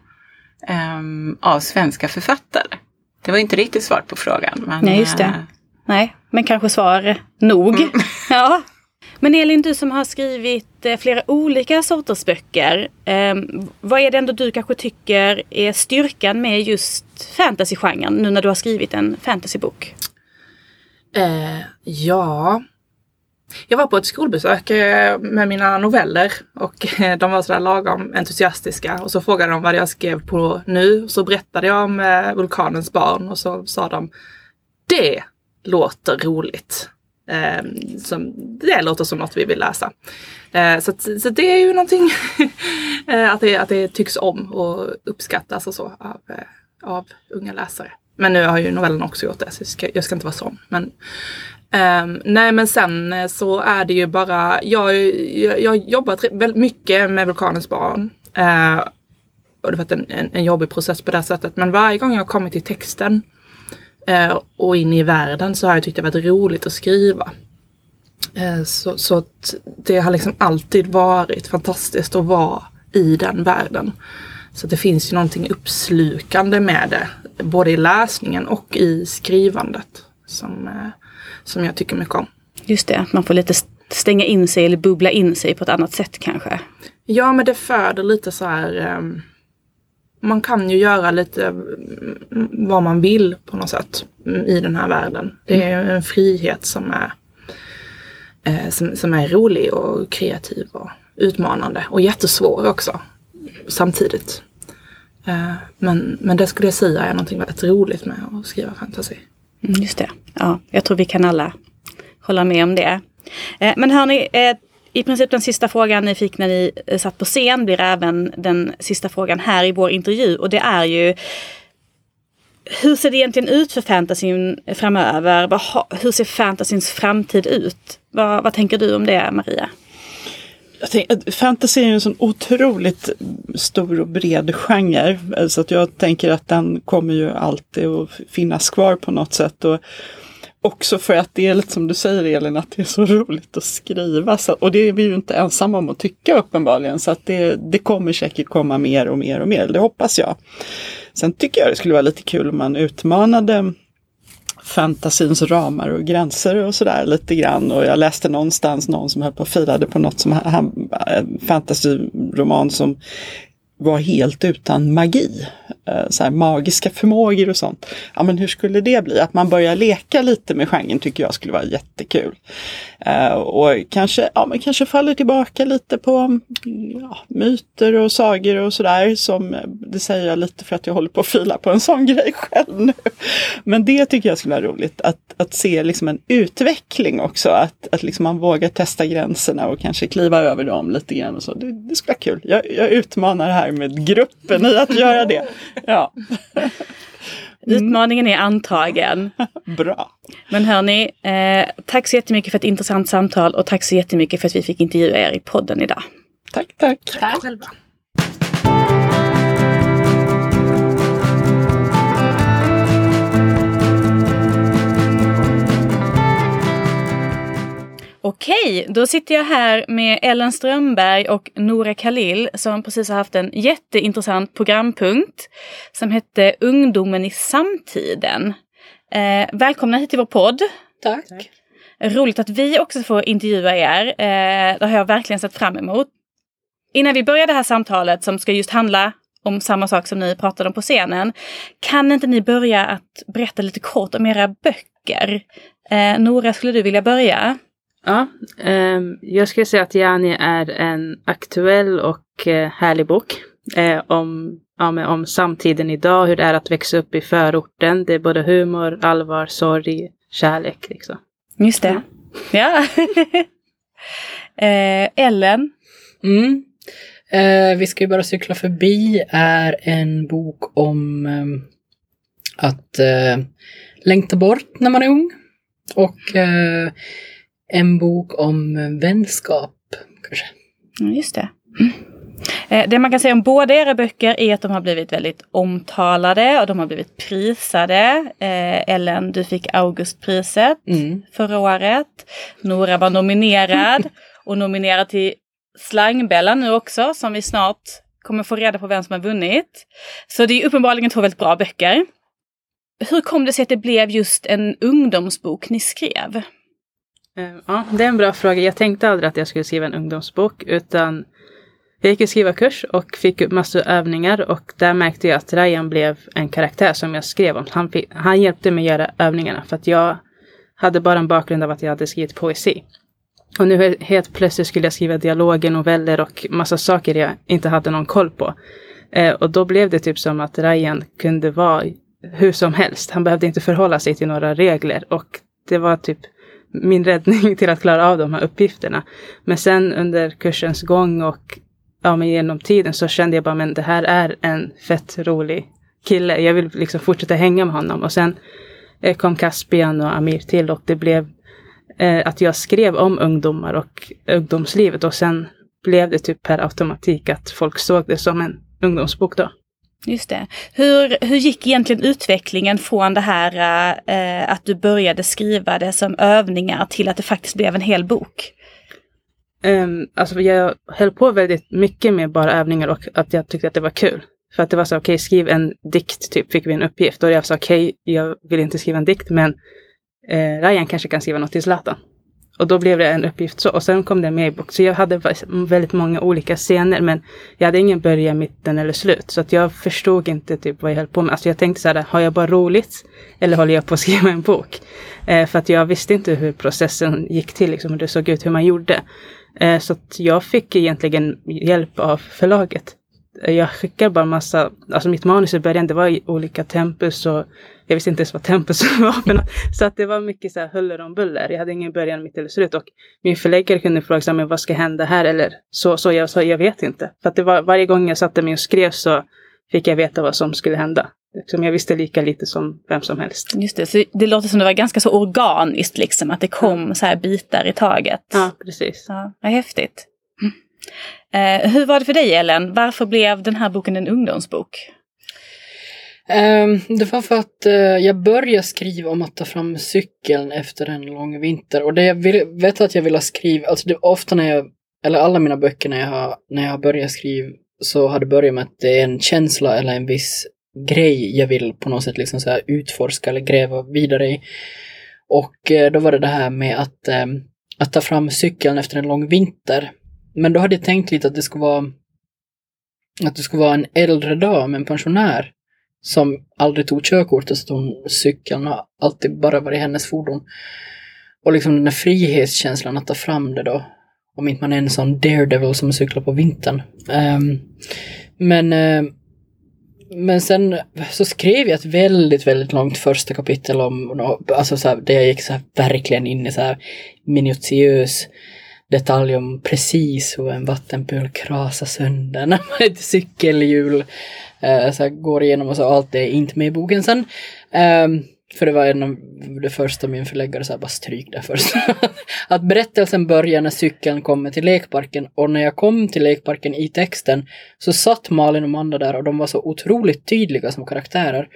eh, av svenska författare. Det var inte riktigt svar på frågan. Men, Nej, just det. Nej, men kanske svar nog. [laughs] Ja. Men Elin, du som har skrivit eh, flera olika sorters böcker. Ehm, vad är det ändå du kanske tycker är styrkan med just fantasygenren nu när du har skrivit en fantasybok? Eh, ja. Jag var på ett skolbesök eh, med mina noveller och eh, de var sådär lagom entusiastiska och så frågade de vad jag skrev på nu. Så berättade jag om Vulkanens barn och så sa de Det låter roligt. Eh, som, det låter som något vi vill läsa. Eh, så, att, så det är ju någonting [laughs] eh, att, det, att det tycks om och uppskattas och så av, eh, av unga läsare. Men nu har ju novellen också gjort det så jag ska, jag ska inte vara sån. Men, ehm, nej men sen eh, så är det ju bara, jag, jag, jag har jobbat väldigt mycket med Vulkanens barn. Eh, och det har varit en, en, en jobbig process på det sättet. Men varje gång jag har kommit till texten eh, och in i världen så har jag tyckt det varit roligt att skriva. Eh, så, så att det har liksom alltid varit fantastiskt att vara i den världen. Så det finns ju någonting uppslukande med det. Både i läsningen och i skrivandet. Som, eh, som jag tycker mycket om. Just det, att man får lite stänga in sig eller bubbla in sig på ett annat sätt kanske. Ja men det föder lite så här. ehm, man kan ju göra lite mm, vad man vill på något sätt mm, i den här världen. Det är en frihet som är, eh, som, som är rolig och kreativ och utmanande och jättesvår också samtidigt. Eh, men, men det skulle jag säga är någonting väldigt roligt med att skriva fantasy. Mm, just det. Ja, jag tror vi kan alla hålla med om det. Eh, men hörni, i princip den sista frågan ni fick när ni eh, satt på scen blir även den sista frågan här i vår intervju. Och det är ju hur ser det egentligen ut för fantasyn framöver? Hur ser fantasyns framtid ut? Vad, vad tänker du om det, Maria? Jag tänker, eh, fantasy är ju en sån otroligt stor och bred genre. Så att jag tänker att den kommer ju alltid att finnas kvar på något sätt. Och också för att det är lite som du säger Elin, att det är så [laughs] roligt att skriva. Så, och det är vi ju inte ensamma om att tycka uppenbarligen. Så att det, det kommer säkert komma mer och mer och mer, det hoppas jag. Sen tycker jag det skulle vara lite kul om man utmanade fantasins ramar och gränser och sådär lite grann. Och jag läste någonstans någon som höll på och filade på något som han, en fantasyroman som var helt utan magi. Eh, så här, magiska förmågor och sånt. Ja men hur skulle det bli? Att man börjar leka lite med genren tycker jag skulle vara jättekul. Eh, och kanske, ja, men kanske faller tillbaka lite på mm, ja, myter och sagor och sådär. Som, eh, det säger jag lite för att jag håller på att fila på en sån [laughs] grej själv nu. Men det tycker jag skulle vara roligt. Att, att se liksom en utveckling också. Att, att liksom man vågar testa gränserna och kanske kliva över dem lite grann. Och så. Det, det skulle vara kul. Jag, jag utmanar här med gruppen i att göra det. Ja, [laughs] Utmaningen är antagen. [laughs] bra. Men hörni, eh, tack så jättemycket för ett intressant samtal och tack så jättemycket för att vi fick intervjua er i podden idag. Tack, tack. Tack själva. Okej, då sitter jag här med Ellen Strömberg och Nora Khalil som precis har haft en jätteintressant programpunkt som hette Ungdomen i samtiden. Eh, välkomna hit till vår podd. Tack. Roligt att vi också får intervjua er. Eh, det har jag verkligen sett fram emot. Innan vi börjar det här samtalet som ska just handla om samma sak som ni pratade om på scenen. Kan inte ni börja att berätta lite kort om era böcker? Eh, Nora, skulle du vilja börja? Ja, ehm, jag skulle säga att Jani är en aktuell och eh, härlig bok. Eh, om, ja, men om samtiden idag, hur det är att växa upp i förorten. Det är både humor, allvar, sorg, kärlek. Liksom. Just det. Ja. [laughs] eh, Ellen? Mm. Eh, vi ska ju bara cykla förbi är en bok om eh, att eh, Längta bort när man är ung. Och eh, en bok om vänskap, kanske. Just det. Mm. Eh, Det man kan säga om båda era böcker är att de har blivit väldigt omtalade och de har blivit prisade. Eh, Ellen, du fick Augustpriset Mm. förra året. Nora var nominerad [laughs] och nominerad till Slangbella nu också som vi snart kommer få reda på vem som har vunnit. Så det är uppenbarligen två väldigt bra böcker. Hur kom det sig att det blev just en ungdomsbok ni skrev? Eh, ja, det är en bra fråga. Jag tänkte aldrig att jag skulle skriva en ungdomsbok utan jag gick en skrivarkurs och fick upp massor av övningar och där märkte jag att Ryan blev en karaktär som jag skrev om. Han, fick, han hjälpte mig göra övningarna för att jag hade bara en bakgrund av att jag hade skrivit poesi. Och nu helt plötsligt skulle jag skriva dialoger, noveller och massa saker jag inte hade någon koll på. Eh, och då blev det typ som att Ryan kunde vara hur som helst. Han behövde inte förhålla sig till några regler och det var typ min räddning till att klara av de här uppgifterna. Men sen under kursens gång och ja, men genom tiden så kände jag bara, men det här är en fett rolig kille. Jag vill liksom fortsätta hänga med honom. Och sen eh, kom Caspian och Amir till och det blev eh, att jag skrev om ungdomar och ungdomslivet och sen blev det typ per automatik att folk såg det som en ungdomsbok då. Just det. Hur, hur gick egentligen utvecklingen från det här eh, att du började skriva det som övningar till att det faktiskt blev en hel bok? Um, alltså jag höll på väldigt mycket med bara övningar och att jag tyckte att det var kul. För att det var så, okej, skriv en dikt, typ, fick vi en uppgift. Och jag sa, okej, jag vill inte skriva en dikt, men eh, Ryan kanske kan skriva något till Zlatan. Och då blev det en uppgift så. Och sen kom det med i bok. Så jag hade väldigt många olika scener, men jag hade ingen början, mitten eller slut. Så att jag förstod inte typ vad jag höll på med. Alltså jag tänkte så här, har jag bara roligt? Eller håller jag på att [laughs] skriva en bok? Eh, för att jag visste inte hur processen gick till, liksom, hur det såg ut, hur man gjorde. Eh, så att jag fick egentligen hjälp av förlaget. Jag skickade bara massa, alltså mitt manus i början det var i olika tempus och jag visste inte ens vad tempus [laughs] var för något. Så att det var mycket så här huller om buller. Jag hade ingen början, mitt eller slut och min förläggare kunde fråga men vad ska hända här eller så. Så jag sa, jag vet inte. För att det var varje gång jag satte mig och skrev så fick jag veta vad som skulle hända. Liksom jag visste lika lite som vem som helst. Just det, så det låter som det var ganska så organiskt liksom, att det kom så här bitar i taget. Ja, precis. Ja, häftigt. Eh, hur var det för dig Ellen? Varför blev den här boken en ungdomsbok? Ehm, det var för att eh, jag började skriva om att ta fram cykeln efter en lång vinter. Och det jag vill, vet att jag ville skriva, alltså det, ofta när jag, eller alla mina böcker när jag har, när jag har börjat skriva så har det börjat med att det är en känsla eller en viss grej jag vill på något sätt liksom så här utforska eller gräva vidare i. Och eh, då var det det här med att, ehm, att ta fram cykeln efter en lång vinter. Men då hade jag tänkt lite att det skulle vara att det skulle vara en äldre dam, en pensionär, som aldrig tog körkortet så hon cykeln har alltid bara varit hennes fordon. Och liksom den här frihetskänslan att ta fram det då. Om inte man är en sån daredevil som cyklar på vintern. Um, men, uh, men sen så skrev jag ett väldigt, väldigt långt första kapitel om, alltså så här, där jag gick så här, verkligen in i så här minutiös detalj om precis hur en vattenpöl krasar sönder när man ett cykelhjul äh, så här, går igenom och så allt det är inte med i boken sen. Ähm, för det var en av det första min förläggare sa, bara stryk det först. [laughs] att berättelsen börjar när cykeln kommer till lekparken och när jag kom till lekparken i texten så satt Malin och Amanda där och de var så otroligt tydliga som karaktärer.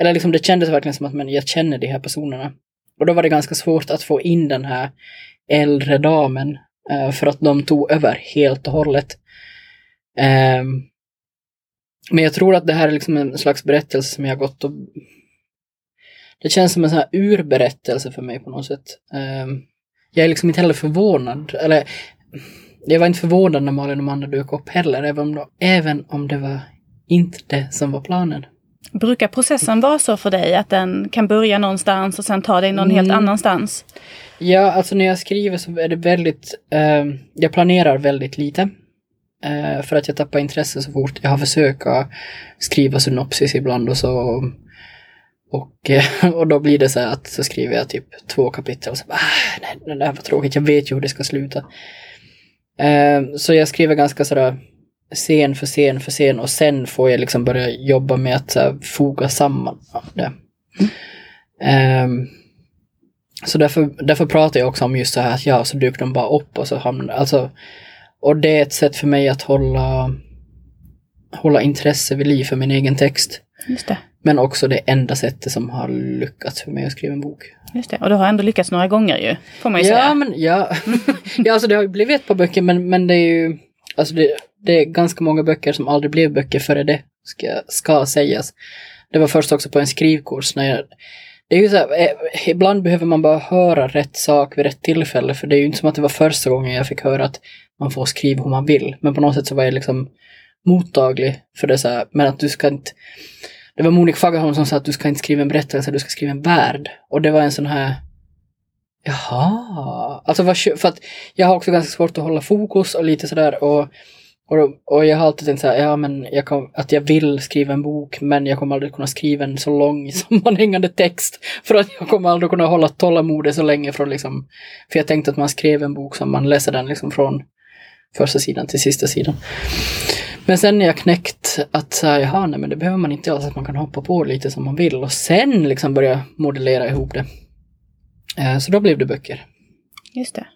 Eller liksom det kändes verkligen som att men, jag känner de här personerna. Och då var det ganska svårt att få in den här äldre damen Eh, för att de tog över helt och hållet. Ehm, men jag tror att det här är liksom en slags berättelse som jag har gått och... Det känns som en sån här urberättelse för mig på något sätt. Ehm, jag är liksom inte heller förvånad, eller jag var inte förvånad när Malin och Amanda dök upp heller, även om, även om det var inte det som var planen. Brukar processen vara så för dig att den kan börja någonstans och sen ta dig någon helt Mm. annanstans? Ja, alltså när jag skriver så är det väldigt, eh, jag planerar väldigt lite. Eh, för att jag tappar intresse så fort. Jag har försökt skriva synopsis ibland och så. Och, eh, och då blir det så här att så skriver jag typ två kapitel och så bara, ah, nej, det där var tråkigt, jag vet ju hur det ska sluta. Eh, så jag skriver ganska sådär scen för scen för scen och sen får jag liksom börja jobba med att så här, foga samman det. Ehm, så därför, därför pratar jag också om just så här att ja, så dyker de bara upp och så hamnar, alltså, och det är ett sätt för mig att hålla, hålla intresse vid liv för min egen text. Just det. Men också det enda sättet som har lyckats för mig att skriva en bok. Just det. Och du har ändå lyckats några gånger ju, får man ju Ja, säga. men ja. [laughs] ja, alltså det har ju blivit ett par böcker, men, men det är ju, alltså det, det är ganska många böcker som aldrig blev böcker före det, ska, ska sägas. Det var först också på en skrivkurs när jag, det är ju så här, eh, ibland behöver man bara höra rätt sak vid rätt tillfälle, för det är ju inte som att det var första gången jag fick höra att man får skriva hur man vill, men på något sätt så var jag liksom mottaglig för det så här, men att du ska inte, det var Monik Fagerholm som sa att du ska inte skriva en berättelse, du ska skriva en värld. Och det var en sån här, jaha, alltså vad, för att jag har också ganska svårt att hålla fokus och lite sådär och, och, och jag har alltid tänkt såhär, ja men jag kan, att jag vill skriva en bok men jag kommer aldrig kunna skriva en så lång [laughs] sammanhängande text för att jag kommer aldrig kunna hålla tålamodet så länge från liksom, för jag tänkte att man skrev en bok som man läser den liksom från första sidan till sista sidan. Men sen när jag knäckt att jaha, nej men det behöver man inte alls, att man kan hoppa på lite som man vill och sen liksom börja modellera ihop det. Eh, så då blev det böcker. Just det.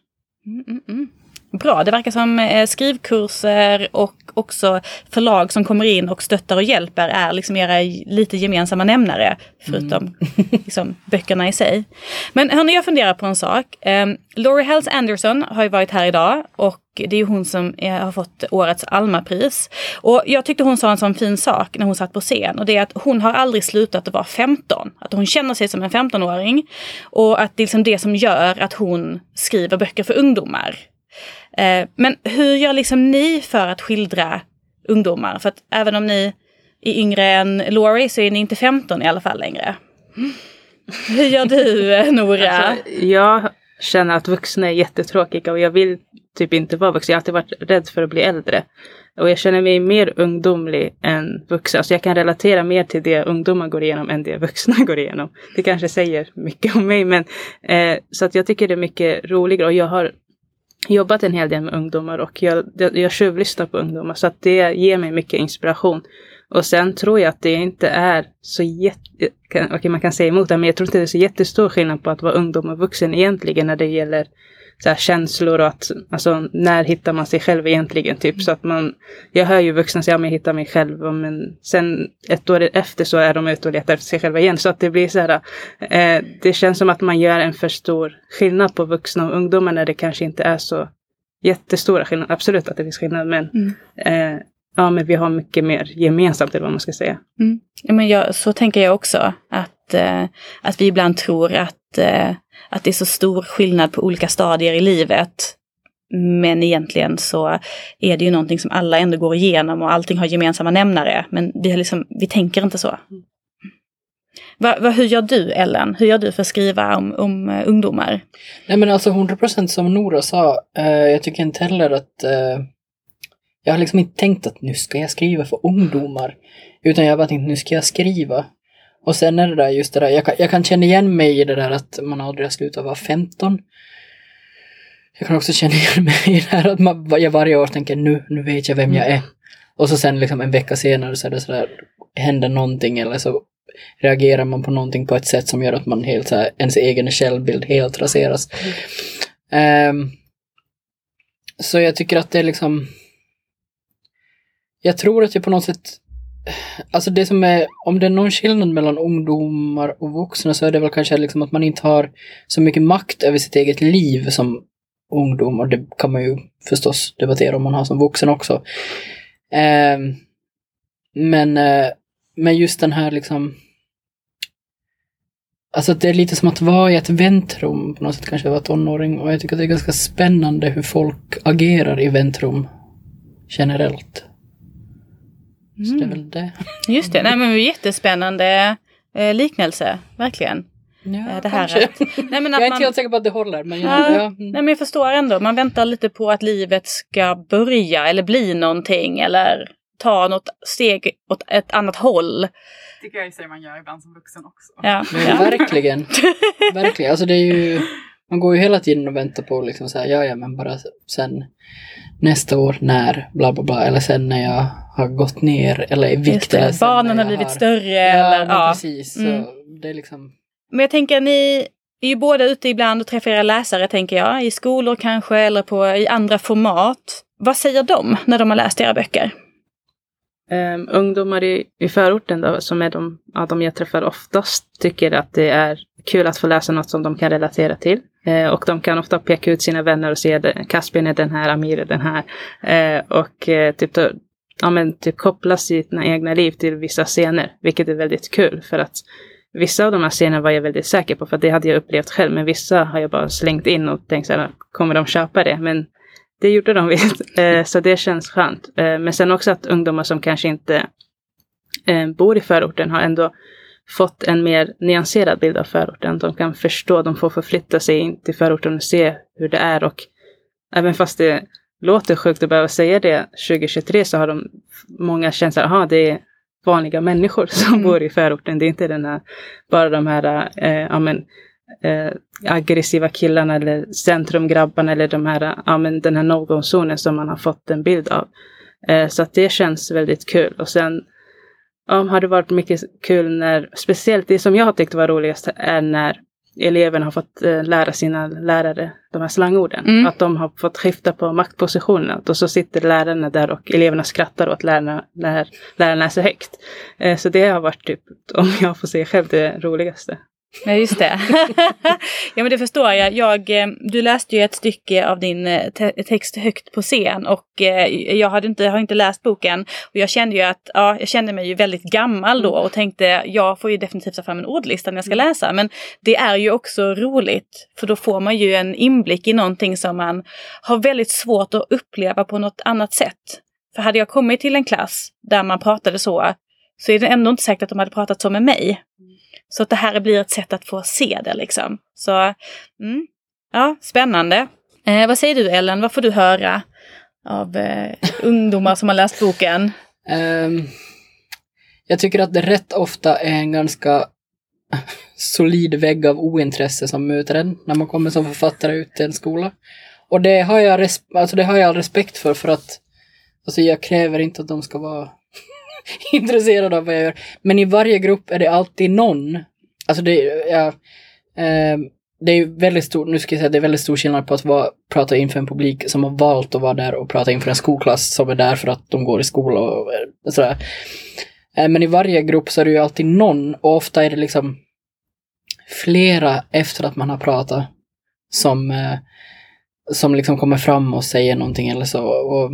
Mm, mm, mm. Bra, det verkar som eh, skrivkurser och också förlag som kommer in och stöttar och hjälper är liksom era lite gemensamma nämnare. Förutom [laughs] liksom, böckerna i sig. Men hörni, jag funderar på en sak. Um, Laurie Hells Anderson har ju varit här idag och det är hon som eh, har fått årets Alma-pris. Och jag tyckte hon sa en sån fin sak när hon satt på scen och det är att hon har aldrig slutat att vara 15. Att hon känner sig som en 15-åring och att det är liksom det som gör att hon skriver böcker för ungdomar. Eh, men hur gör liksom ni för att skildra ungdomar? För att även om ni är yngre än Laurie så är ni inte 15 i alla fall längre. [laughs] Hur gör du eh, Nora? Alltså, jag känner att vuxna är jättetråkiga och jag vill typ inte vara vuxen. Jag har alltid varit rädd för att bli äldre. Och jag känner mig mer ungdomlig än vuxen. Alltså jag kan relatera mer till det ungdomar går igenom än det vuxna [laughs] går igenom. Det kanske säger mycket om mig men eh, så att jag tycker det är mycket roligare och jag har jobbat en hel del med ungdomar och jag, jag, tjuvlyssnar på ungdomar så att det ger mig mycket inspiration. Och sen tror jag att det inte är så jätte... kan- okay, man kan säga emot det, men jag tror inte det är så jättestor skillnad på att vara ungdom och vuxen egentligen när det gäller så känslor och att, alltså när hittar man sig själv egentligen typ så att man, jag hör ju vuxna säga, men jag hittar mig själv, men sen ett år efter så är de ute och letar efter sig själva igen. Så att det blir så här, eh, det känns som att man gör en för stor skillnad på vuxna och ungdomar när det kanske inte är så jättestora skillnader. Absolut att det finns skillnad, men eh, ja, men vi har mycket mer gemensamt, eller vad man ska säga. Ja, men jag, så tänker jag också. Att, eh, att vi ibland tror att, eh, att det är så stor skillnad på olika stadier i livet. Men egentligen så är det ju någonting som alla ändå går igenom och allting har gemensamma nämnare. Men vi, har liksom, vi tänker inte så. Va, va, hur gör du Ellen? Hur gör du för att skriva om, om eh, ungdomar? Nej men alltså 100% som Nora sa, eh, jag tycker inte heller att eh, jag har liksom inte tänkt att nu ska jag skriva för ungdomar. Utan jag har bara tänkt nu ska jag skriva. Och sen är det där just det där, jag kan, jag kan känna igen mig i det där att man aldrig har slutat vara 15. Jag kan också känna igen mig i det här att man, jag varje år tänker nu, nu vet jag vem jag är. Och så sen liksom en vecka senare så är det sådär, händer någonting eller så reagerar man på någonting på ett sätt som gör att man helt så här, ens egen självbild helt raseras. Ehm, så jag tycker att det är liksom jag tror att jag på något sätt Alltså det som är, om det är någon skillnad mellan ungdomar och vuxna så är det väl kanske liksom att man inte har så mycket makt över sitt eget liv som ungdom och det kan man ju förstås debattera om man har som vuxen också. Eh, men, eh, men just den här liksom Alltså det är lite som att vara i ett väntrum på något sätt kanske vara tonåring och jag tycker att det är ganska spännande hur folk agerar i väntrum generellt. Så det är väl det. Just det, nej men jättespännande eh, liknelse, verkligen. Ja, Eh, det här kanske. att, nej, men [laughs] jag att är inte man, helt säker på att det håller men Ja, jag, ja, mm. Nej men jag förstår ändå, man väntar lite på att livet ska börja eller bli någonting eller ta något steg åt ett annat håll. tycker jag i sig man gör ibland som vuxen också. Ja, Men ja. verkligen. [laughs] verkligen. Alltså det är ju, man går ju hela tiden och väntar på liksom så här, ja ja men bara sen nästa år när, bla bla bla, eller sen när jag har gått ner eller i vikt. Det, eller barnen har blivit större. Ja, eller, ja. precis. Mm. Det är liksom, Men jag tänker ni är ju båda ute ibland och träffar era läsare tänker jag. I skolor kanske eller på, i andra format. Vad säger de när de har läst era böcker? Um, ungdomar i, i förorten då, som är de, ja, de jag träffar oftast, tycker att det är kul att få läsa något som de kan relatera till. Eh, och de kan ofta peka ut sina vänner och säga Caspian är den här, Amir är den här. Eh, och eh, typ, då, ja, men, typ koppla sina egna liv till vissa scener, vilket är väldigt kul. För att vissa av de här scenerna var jag väldigt säker på, för det hade jag upplevt själv. Men vissa har jag bara slängt in och tänkt så här, kommer de köpa det? Men det gjorde de visst. [laughs] Eh, så det känns skönt. Eh, men sen också att ungdomar som kanske inte eh, bor i förorten har ändå fått en mer nyanserad bild av förorten. De kan förstå, de får förflytta sig in till förorten och se hur det är. Och även fast det låter sjukt att behöva säga det 2023 så har de många känt att det är vanliga människor [laughs] som mm. bor i förorten. Det är inte den här, bara de här eh, ja, men, eh, aggressiva killarna eller centrumgrabbarna eller de här, ja, men den här no-go-zonen som man har fått en bild av. Eh, så att det känns väldigt kul. Och sen ja, har det varit mycket kul när, speciellt det som jag har tyckt var roligast är när eleverna har fått eh, lära sina lärare de här slangorden. Mm. Att de har fått skifta på maktpositionerna. Och så sitter lärarna där och eleverna skrattar åt lärarna när lärarna läser högt. Eh, så det har varit typ, om jag får säga själv, det roligaste. Ja, just det. [laughs] ja, men det förstår jag. jag. Eh, du läste ju ett stycke av din eh, te text högt på scen och eh, jag hade inte, har inte läst boken. Och jag kände ju att, ja, jag kände mig ju väldigt gammal då och tänkte, jag får ju definitivt ta fram en ordlista när jag ska läsa. Men det är ju också roligt, för då får man ju en inblick i någonting som man har väldigt svårt att uppleva på något annat sätt. För hade jag kommit till en klass där man pratade så, så är det ändå inte säkert att de hade pratat så med mig. Så att det här blir ett sätt att få se det liksom. Så mm, ja, spännande. Eh, vad säger du Ellen, vad får du höra av eh, ungdomar som har läst boken? Um, jag tycker att det rätt ofta är en ganska solid vägg av ointresse som möter en när man kommer som författare ut till en skola. Och det har jag, alltså det har jag all respekt för, för att alltså jag kräver inte att de ska vara [laughs] intresserad av vad jag gör. Men i varje grupp är det alltid någon. Alltså det, ja, eh, det är väldigt stor, nu ska jag säga det är väldigt stor skillnad på att vara, prata inför en publik som har valt att vara där och prata inför en skolklass som är där för att de går i skola och, och sådär. Eh, men i varje grupp så är det ju alltid någon och ofta är det liksom flera efter att man har pratat som, eh, som liksom kommer fram och säger någonting eller så. Och,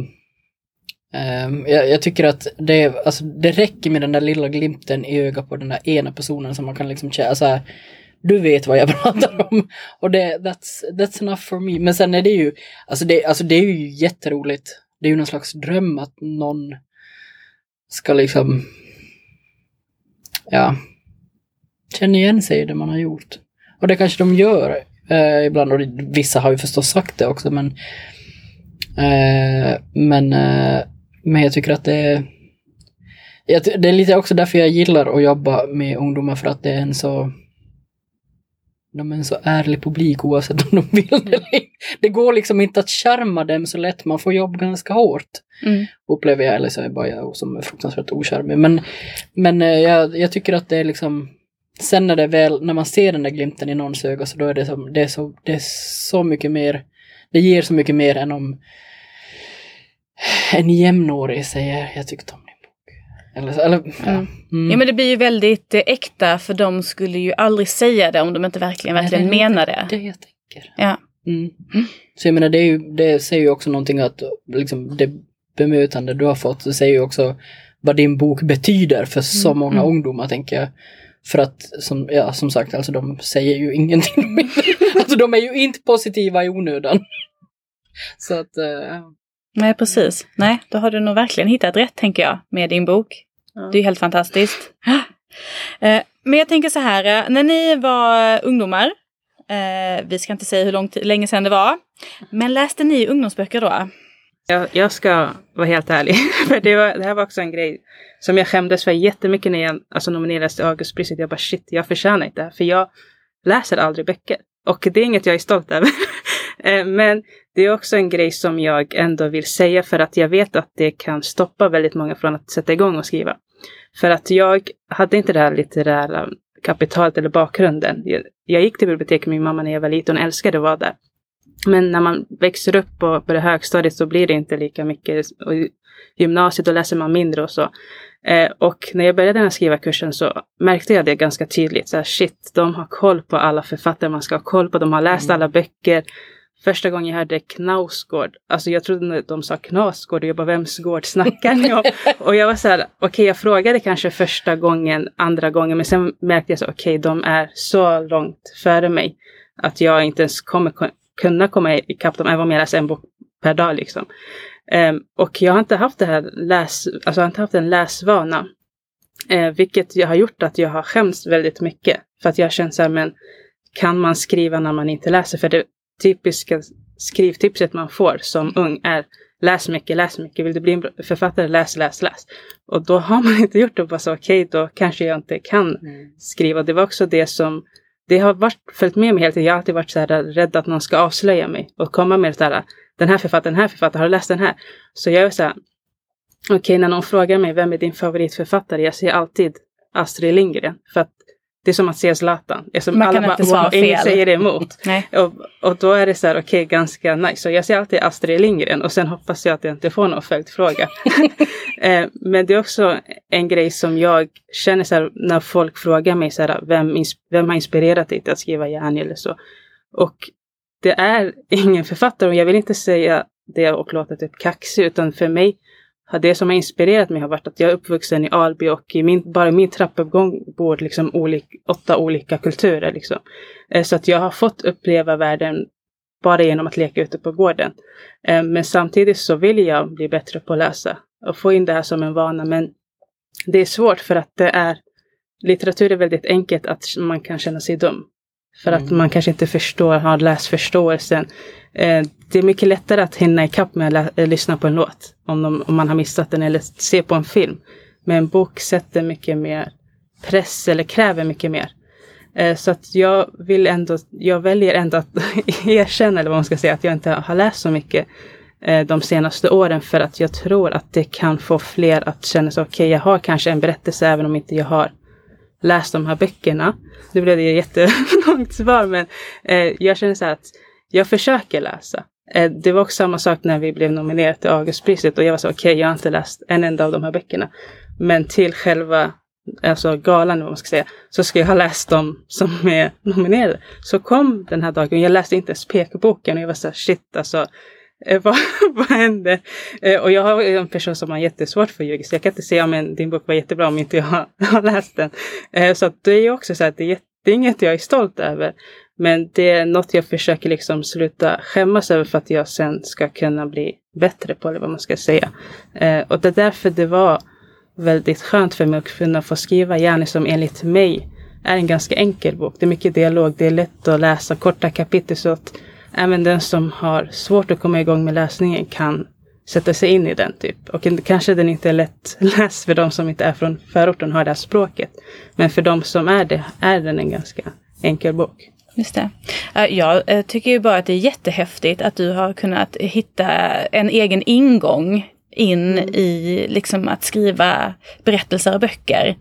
Um, jag, jag, tycker att det, alltså, det räcker med den där lilla glimten i ögat på den där ena personen som man kan liksom känna så här, du vet vad jag [laughs] pratar om. Och det, that's, that's enough for me. Men sen är det ju, alltså det, alltså det är ju jätteroligt. Det är ju någon slags dröm att någon ska liksom, ja, känna igen sig i det man har gjort. Och det kanske de gör eh, ibland, och vissa har ju förstås sagt det också, men eh, men eh, men jag tycker att det är, det är lite också därför jag gillar att jobba med ungdomar för att det är en så de är en så ärlig publik oavsett om de [laughs] vill eller inte. Det går liksom inte att charma dem så lätt, man får jobba ganska hårt. Mm. Upplever jag, eller så är det bara jag som är fruktansvärt ocharmig. Men, men eh, jag, jag tycker att det är liksom Sen när det väl, när man ser den där glimten i någons öga så då är det, som, det, är så, det är så mycket mer, det ger så mycket mer än om en jämnårig säger jag tyckte om din bok. Eller, eller, ja. Mm. Mm. ja men det blir ju väldigt eh, äkta för de skulle ju aldrig säga det om de inte verkligen, verkligen Nej, det menar det. Det jag tänker. Ja. Mm. Så jag menar det, är ju, det säger ju också någonting att liksom, det bemötande du har fått det säger ju också vad din bok betyder för så mm. många mm. ungdomar tänker jag. För att som, ja, som sagt, alltså de säger ju ingenting. [laughs] alltså de är ju inte positiva i onödan. [laughs] Så att, uh, Nej, precis. Nej, då har du nog verkligen hittat rätt tänker jag med din bok. Ja. Det är helt fantastiskt. [gasps] Eh, men jag tänker så här, eh, när ni var ungdomar, eh, vi ska inte säga hur lång länge sedan det var, men läste ni ungdomsböcker då? Jag, jag ska vara helt ärlig, [laughs] för det, var, det här var också en grej som jag skämdes för jättemycket när jag alltså, nominerades till Augustpriset. Jag bara shit, jag förtjänar inte det här, för jag läser aldrig böcker. Och det är inget jag är stolt över. [laughs] Eh, men det är också en grej som jag ändå vill säga för att jag vet att det kan stoppa väldigt många från att sätta igång och skriva. För att jag hade inte det här litterära kapitalet eller bakgrunden. Jag, gick till biblioteket med min mamma när jag var liten och älskade att vara där. Men när man växer upp på, på det högstadiet så blir det inte lika mycket. Och gymnasiet då läser man mindre och så. Eh, och när jag började den här skrivarkursen så märkte jag det ganska tydligt. Så här, shit, de har koll på alla författare man ska ha koll på. De har läst alla böcker. Första gången jag hörde Knausgård, alltså jag trodde de sa Knasgård och jag bara vems gård snackar ni om? [laughs] och jag var så här, okej okay, jag frågade kanske första gången, andra gången, men sen märkte jag så okej okay, de är så långt före mig att jag inte ens kommer kunna komma ikapp dem, även om jag läser en bok per dag liksom. Um, och jag har inte haft det här läs, alltså jag har inte haft en läsvana. Uh, vilket jag har gjort att jag har skämts väldigt mycket. För att jag känner så här, men kan man skriva när man inte läser? För det typiska skrivtipset man får som ung är läs mycket, läs mycket. Vill du bli en författare, läs, läs, läs. Och då har man [laughs] inte gjort det och bara så okej, okay, då kanske jag inte kan mm. skriva. Det var också det som det har varit, följt med mig hela tiden. Jag har alltid varit så här rädd att någon ska avslöja mig och komma med det här. Den här författaren, den här författaren, har du läst den här? Så jag är så här. Okej, okay, när någon frågar mig vem är din favoritförfattare? Jag säger alltid Astrid Lindgren. För att det är som att se Zlatan. Som Man kan inte svara fel. Ingen säger det emot. och, och då är det så här, okej, okay, ganska nice. Så jag säger alltid Astrid Lindgren och sen hoppas jag att jag inte får någon följdfråga. [laughs] eh, men det är också en grej som jag känner så här, när folk frågar mig så här, vem, vem har inspirerat dig till att skriva Järni eller så. Och det är ingen författare och jag vill inte säga det och låta typ kaxig utan för mig det som har inspirerat mig har varit att jag är uppvuxen i Alby och i min, bara i min trappuppgång bor liksom olik, åtta olika kulturer. Liksom. Eh, så att jag har fått uppleva världen bara genom att leka ute på gården. Eh, men samtidigt så vill jag bli bättre på att läsa och få in det här som en vana. Men det är svårt för att det är litteratur är väldigt enkelt att man kan känna sig dum. För mm. att man kanske inte förstår, har läsförståelsen. Eh, det är mycket lättare att hinna ikapp med att eh, lyssna på en låt. Om, de, om man har missat den eller se på en film. Men en bok sätter mycket mer press eller kräver mycket mer. Eh, så att jag vill ändå, jag väljer ändå att [laughs] erkänna, eller vad man ska säga, att jag inte har läst så mycket eh, de senaste åren för att jag tror att det kan få fler att känna sig okej, okay, jag har kanske en berättelse även om inte jag har läst de här böckerna. Nu blev det ett jättelångt [laughs] svar men eh, jag känner så här att jag försöker läsa. Eh, det var också samma sak när vi blev nominerade till Augustpriset och jag var så okej, okay, jag har inte läst en enda av de här böckerna. Men till själva alltså galan, vad man ska säga, så ska jag ha läst dem som är nominerade. Så kom den här dagen, jag läste inte ens PK-boken och jag var så här, shit alltså, eh, [laughs] vad, vad hände? Eh, och jag har en person som har jättesvårt för ljug, så jag kan inte säga men din bok var jättebra om inte jag har, [laughs] har läst den. så det är också så att det är, det är inget jag är stolt över. Men det är något jag försöker liksom sluta skämmas över för att jag sen ska kunna bli bättre på, eller vad man ska säga. Eh, och det är därför det var väldigt skönt för mig att kunna få skriva Jani som enligt mig är en ganska enkel bok. Det är mycket dialog, det är lätt att läsa korta kapitel så att även den som har svårt att komma igång med läsningen kan sätta sig in i den typ. Och kanske den inte är lätt läst för de som inte är från förorten och har det här språket. Men för de som är det är den en ganska enkel bok. Just det. Jag eh, tycker ju bara att det är jättehäftigt att du har kunnat hitta en egen ingång in mm. i liksom att skriva berättelser och böcker.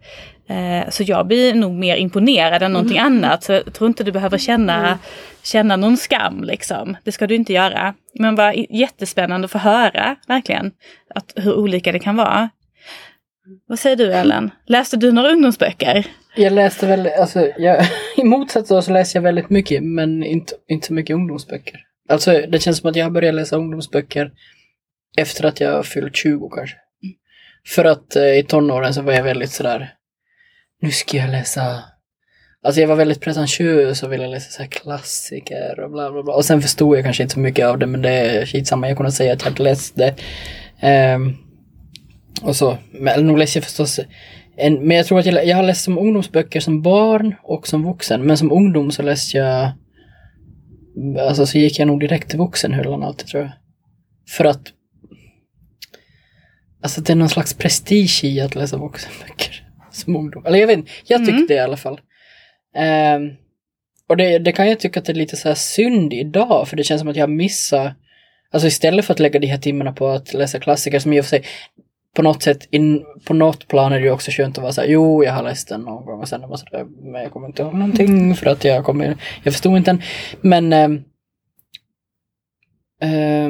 Eh, så jag blir nog mer imponerad än någonting mm. annat. Så jag tror inte du behöver känna, mm. känna någon skam liksom. Det ska du inte göra. Men vad jättespännande att få höra, verkligen. Att, hur olika det kan vara. Vad säger du Ellen? Läste du några ungdomsböcker? Jag läste väl, alltså jag, i motsats då så läser jag väldigt mycket men inte, inte så mycket ungdomsböcker. Alltså det känns som att jag började läsa ungdomsböcker efter att jag fyllt 20 kanske. För att eh, i tonåren så var jag väldigt sådär, nu ska jag läsa Alltså jag var väldigt pretentiös och ville läsa så klassiker och bla bla bla. Och sen förstod jag kanske inte så mycket av det men det är skitsamma, jag kunde säga att jag hade läst det. Um, och så. Men nog läste jag förstås en, men jag tror att jag, jag har läst som ungdomsböcker som barn och som vuxen. Men som ungdom så läste jag Alltså så gick jag nog direkt till vuxenhyllan alltid tror jag. För att Alltså det är någon slags prestige i att läsa vuxenböcker [laughs] som ungdom. Eller jag vet inte, jag tyckte mm. det i alla fall. Um, och det, det, kan jag tycka att det är lite så här synd idag, för det känns som att jag missar Alltså istället för att lägga de här timmarna på att läsa klassiker som i och för sig på något sätt, in, på något plan är det ju också skönt att vara såhär, jo jag har läst den någon gång och sen är man sådär, men jag kommer inte ihåg någonting för att jag kommer, jag förstod inte den. Men äh, äh,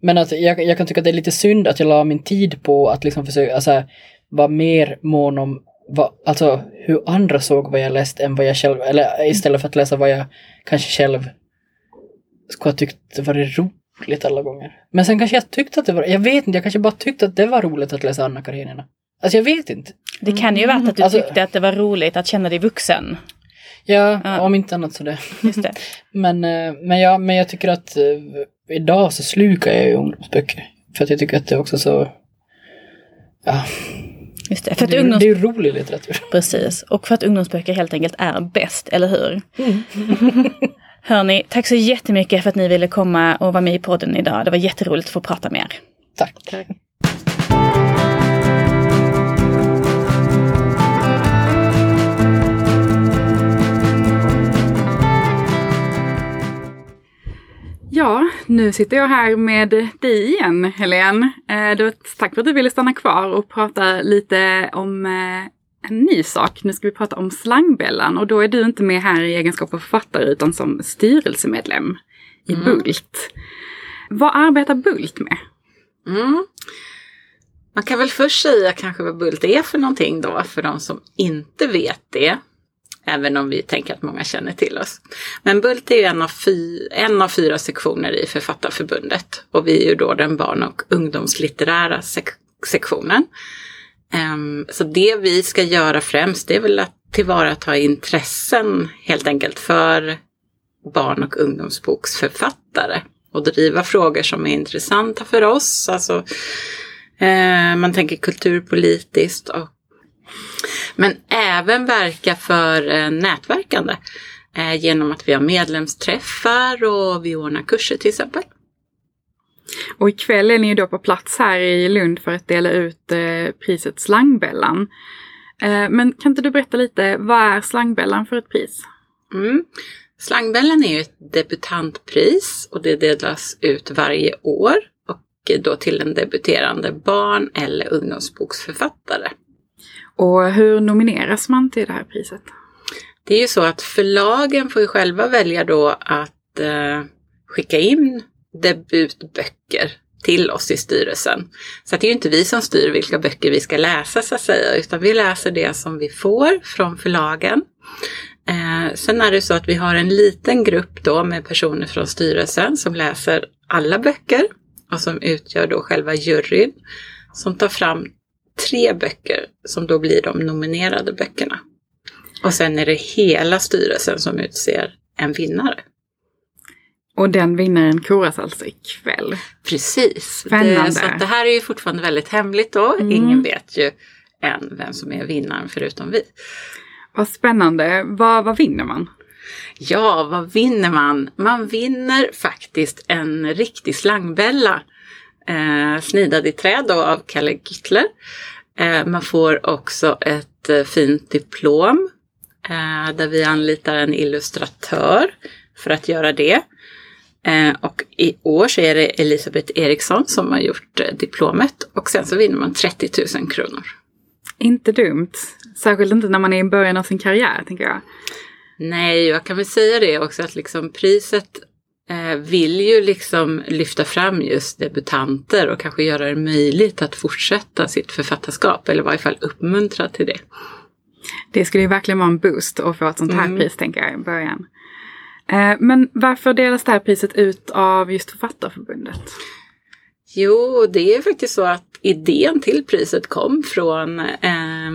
men att jag, jag kan tycka att det är lite synd att jag la min tid på att liksom försöka, alltså vara mer mån om vad, alltså hur andra såg vad jag läst än vad jag själv, eller istället för att läsa vad jag kanske själv skulle ha tyckt varit roligt alla gånger. Men sen kanske jag tyckte att det var, jag vet inte, jag kanske bara tyckte att det var roligt att läsa Anna Karenina. Alltså jag vet inte. Det kan ju varit att du Alltså- tyckte att det var roligt att känna dig vuxen. Ja, Ja. om inte annat så det. Just det. [laughs] Men, eh, men, ja, men jag tycker att eh, idag så slukar jag ju ungdomsböcker. För att jag tycker att det är också så... Ja, Just det. För att det, är- ungdoms... det är ju rolig litteratur. Precis. Och för att ungdomsböcker helt enkelt är bäst, eller hur? [laughs] Hörni, tack så jättemycket för att ni ville komma och vara med i podden idag. Det var jätteroligt att få prata med er. Tack. Ja, nu sitter jag här med dig igen, Helene. Eh, då, tack för att du ville stanna kvar och prata lite om eh, en ny sak. Nu ska vi prata om Slangbällan och då är du inte med här i egenskap av författare utan som styrelsemedlem i Bult. Vad arbetar Bult med? Mm. Man kan väl först säga kanske vad Bult är för någonting då, för de som inte vet det. Även om vi tänker att många känner till oss. Men Bult är en av, fy, en av fyra sektioner i Författarförbundet. Och vi är ju då den barn och ungdomslitterära sek sektionen. Um, så det vi ska göra främst det är väl att tillvarata intressen helt enkelt för barn och ungdomsboksförfattare. Och driva frågor som är intressanta för oss. Alltså, eh, man tänker kulturpolitiskt och men även verka för eh, nätverkande eh, genom att vi har medlemsträffar och vi ordnar kurser till exempel. Och ikväll är ni ju då på plats här i Lund för att dela ut eh, priset Slangbällan. Eh, men kan inte du berätta lite, vad är Slangbällan för ett pris? Mm. Slangbällan är ju ett debutantpris och det delas ut varje år och då till en debuterande barn eller ungdomsboksförfattare. Och hur nomineras man till det här priset? Det är ju så att förlagen får ju själva välja då att eh, skicka in debutböcker till oss i styrelsen. Så att det är ju inte vi som styr vilka böcker vi ska läsa så att säga, utan vi läser det som vi får från förlagen. Eh, sen är det så att vi har en liten grupp då med personer från styrelsen som läser alla böcker och som utgör då själva juryn som tar fram tre böcker som då blir de nominerade böckerna. Och sen är det hela styrelsen som utser en vinnare. Och den vinnaren koras alltså ikväll. Precis. Spännande. Det, så det här är ju fortfarande väldigt hemligt då. Mm. Ingen vet ju än vem som är vinnaren förutom vi. Vad spännande. Vad, vad vinner man? Ja, vad vinner man? Man vinner faktiskt en riktig slangbälla. Eh, snidad i trä då av Kalle Gyttler. Eh, man får också ett eh, fint diplom. Eh, där vi anlitar en illustratör för att göra det. Eh, och i år så är det Elisabeth Eriksson som har gjort eh, diplomet. Och sen så vinner man 30 000 kronor. Inte dumt. Särskilt inte när man är i början av sin karriär, tänker jag. Nej, jag kan väl säga det också att liksom priset eh, vill ju liksom lyfta fram just debutanter och kanske göra det möjligt att fortsätta sitt författarskap eller i varje fall uppmuntra till det. Det skulle ju verkligen vara en boost att få ett sånt här Mm. pris, tänker jag, i början. Eh, men varför delas det här priset ut av just Författarförbundet? Jo, det är faktiskt så att idén till priset kom från eh,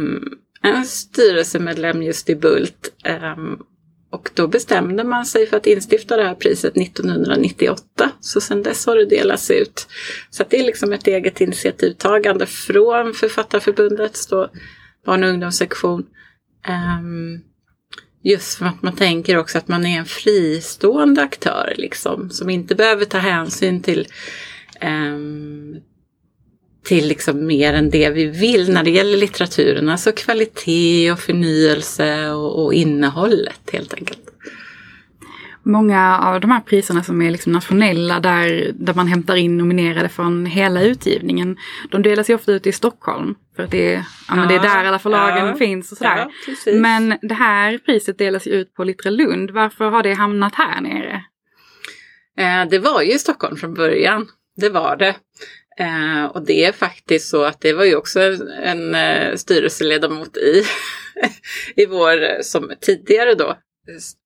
en styrelsemedlem just i Bult. Eh, och då bestämde man sig för att instifta det här priset 1998. Så sedan dess har det delats ut. Så att det är liksom ett eget initiativtagande från Författarförbundets då, barn och ungdomssektion. Eh, just för att man tänker också att man är en fristående aktör liksom. Som inte behöver ta hänsyn till ehm, till liksom mer än det vi vill när det gäller litteraturen. Alltså kvalitet och förnyelse och, och innehållet helt enkelt. Många av de här priserna som är liksom nationella där, där man hämtar in nominerade från hela utgivningen, de delas ju ofta ut i Stockholm. För det är, ja, men det är där alla förlagen ja, finns och sådär. Ja, men det här priset delas ju ut på Littra Lund. Varför har det hamnat här nere? Eh, det var ju i Stockholm från början. Det var det. Eh, och det är faktiskt så att det var ju också en eh, styrelseledamot i, [laughs] i vår, som tidigare då,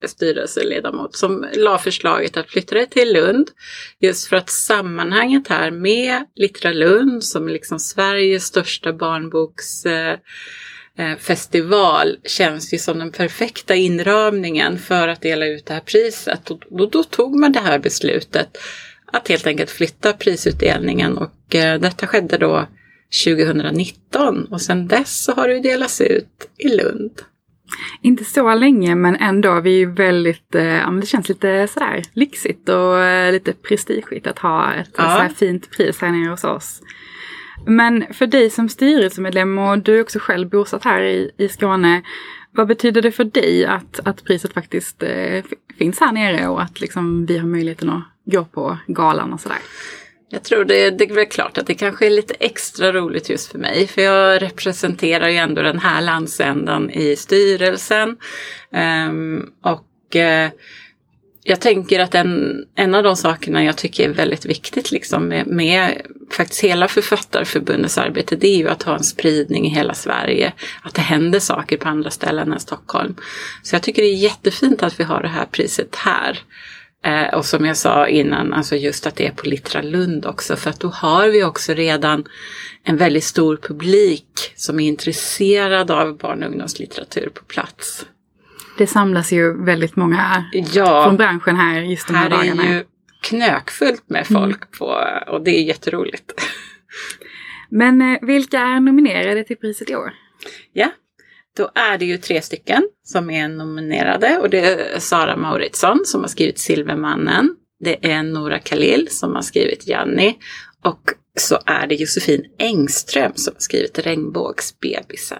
styrelseledamot som la förslaget att flytta det till Lund. Just för att sammanhanget här med Littra Lund som är liksom Sveriges största barnboksfestival eh, eh, känns ju som den perfekta inramningen för att dela ut det här priset. Och då, då tog man det här beslutet att helt enkelt flytta prisutdelningen och eh, detta skedde då 2019 och sedan dess så har det ju delats ut i Lund. Inte så länge men ändå, vi är väldigt, eh, det känns lite sådär lyxigt och eh, lite prestigigt att ha ett Ja. så här fint pris här nere hos oss. Men för dig som styrelsemedlem och du är också själv bosatt här i, i Skåne, vad betyder det för dig att, att priset faktiskt eh, finns här nere och att liksom vi har möjligheten att gå på galan och sådär? Jag tror det, det är väl klart att det kanske är lite extra roligt just för mig. För jag representerar ju ändå den här landsändan i styrelsen. Um, och uh, jag tänker att en, en av de sakerna jag tycker är väldigt viktigt liksom med, med faktiskt hela Författarförbundets arbete det är ju att ha en spridning i hela Sverige. Att det händer saker på andra ställen än Stockholm. Så jag tycker det är jättefint att vi har det här priset här. Eh, och som jag sa innan, alltså just att det är på Littra Lund också. För att då har vi också redan en väldigt stor publik som är intresserad av barn och ungdomslitteratur på plats. Det samlas ju väldigt många Ja, från branschen här just de här, här dagarna. är ju knökfullt med folk på och det är jätteroligt. Men eh, vilka är nominerade till priset i år? Ja, då är det ju tre stycken som är nominerade och det är Sara Mauritsson som har skrivit Silvermannen. Det är Nora Khalil som har skrivit Janni och så är det Josefin Engström som har skrivit Regnbågsbebisen.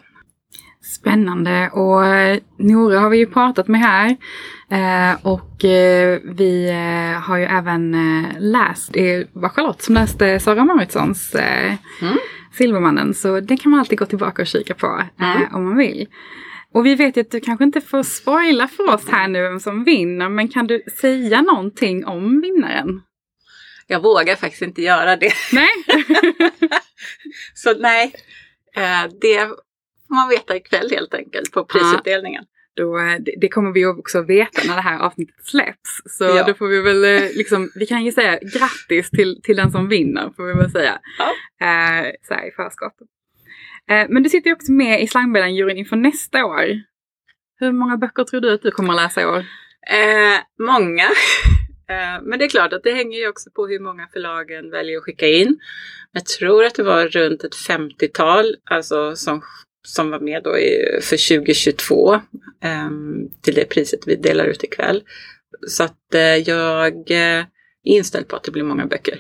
Spännande och eh, Nora har vi ju pratat med här. Eh, och eh, vi har ju även läst, det var Charlotte som läste Sara Mauritssons eh, Mm. Silvermannen. Så det kan man alltid gå tillbaka och kika på Mm. om man vill. Och vi vet ju att du kanske inte får spoila för oss här nu vem som vinner. Men kan du säga någonting om vinnaren? Jag vågar faktiskt inte göra det. Nej? [laughs] Så nej, det får man veta ikväll helt enkelt på prisutdelningen. Då, eh, det, kommer vi också veta när det här avsnittet släpps. Så Ja. då får vi väl eh, liksom, vi kan ju säga grattis till, till den som vinner, får vi väl säga. Ja. Eh, så här i förskott. Eh, men du sitter ju också med i Slangbällan-juryn inför nästa år. Hur många böcker tror du att du kommer att läsa i år? Eh, många. [laughs] Eh, men det är klart att det hänger ju också på hur många förlagen väljer att skicka in. Jag tror att det var runt ett 50-tal alltså som, som var med då i, för 2022 eh, till det priset vi delar ut ikväll. Så att eh, jag eh, är inställd på att det blir många böcker.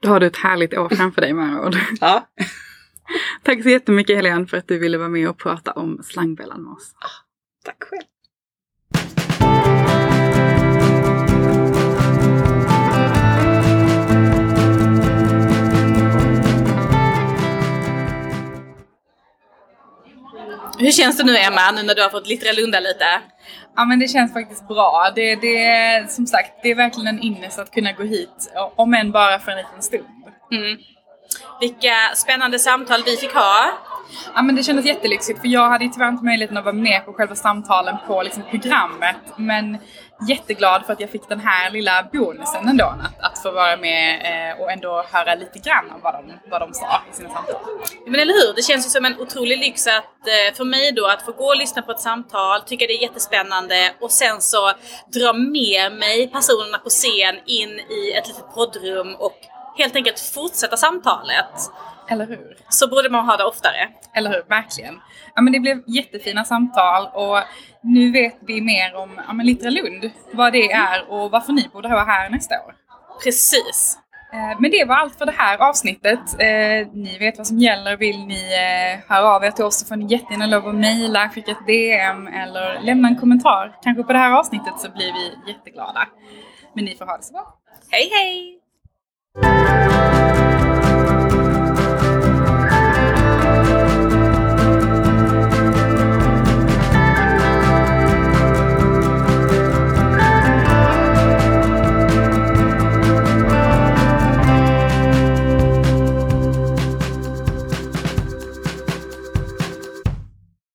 Då har du ett härligt år framför dig med ord. [laughs] Ja, Tack så jättemycket Helene för att du ville vara med och prata om Slangbällan med oss. tack själv. Hur känns det nu Emma, nu när du har fått littra lunda lite? Ja men det känns faktiskt bra. Det, det är som sagt, det är verkligen en ynnest att kunna gå hit, om än bara för en liten stund. Mm. Vilka spännande samtal vi fick ha. Ja men det kändes jättelyxigt för jag hade ju tyvärr inte möjligheten att vara med på själva samtalen på liksom programmet. Men jätteglad för att jag fick den här lilla bonusen ändå. Att, att få vara med eh, och ändå höra lite grann om vad de, vad de sa i sina samtal. Men eller hur, det känns ju som en otrolig lyx att, eh, för mig då att få gå och lyssna på ett samtal, tycka det är jättespännande och sen så dra med mig personerna på scen in i ett litet poddrum och helt enkelt fortsätta samtalet. Eller hur? Så borde man ha det oftare. Eller hur? Verkligen. Ja men det blev jättefina samtal och nu vet vi mer om ja, men Littra Lund. Vad det är och varför ni borde vara här nästa år. Precis. Eh, Men det var allt för det här avsnittet. Eh, Ni vet vad som gäller. Vill ni eh, höra av er till oss så får ni jättegärna lov att mejla, skicka ett DM eller lämna en kommentar. Kanske på det här avsnittet så blir vi jätteglada. Men ni får ha det så bra. Hej hej!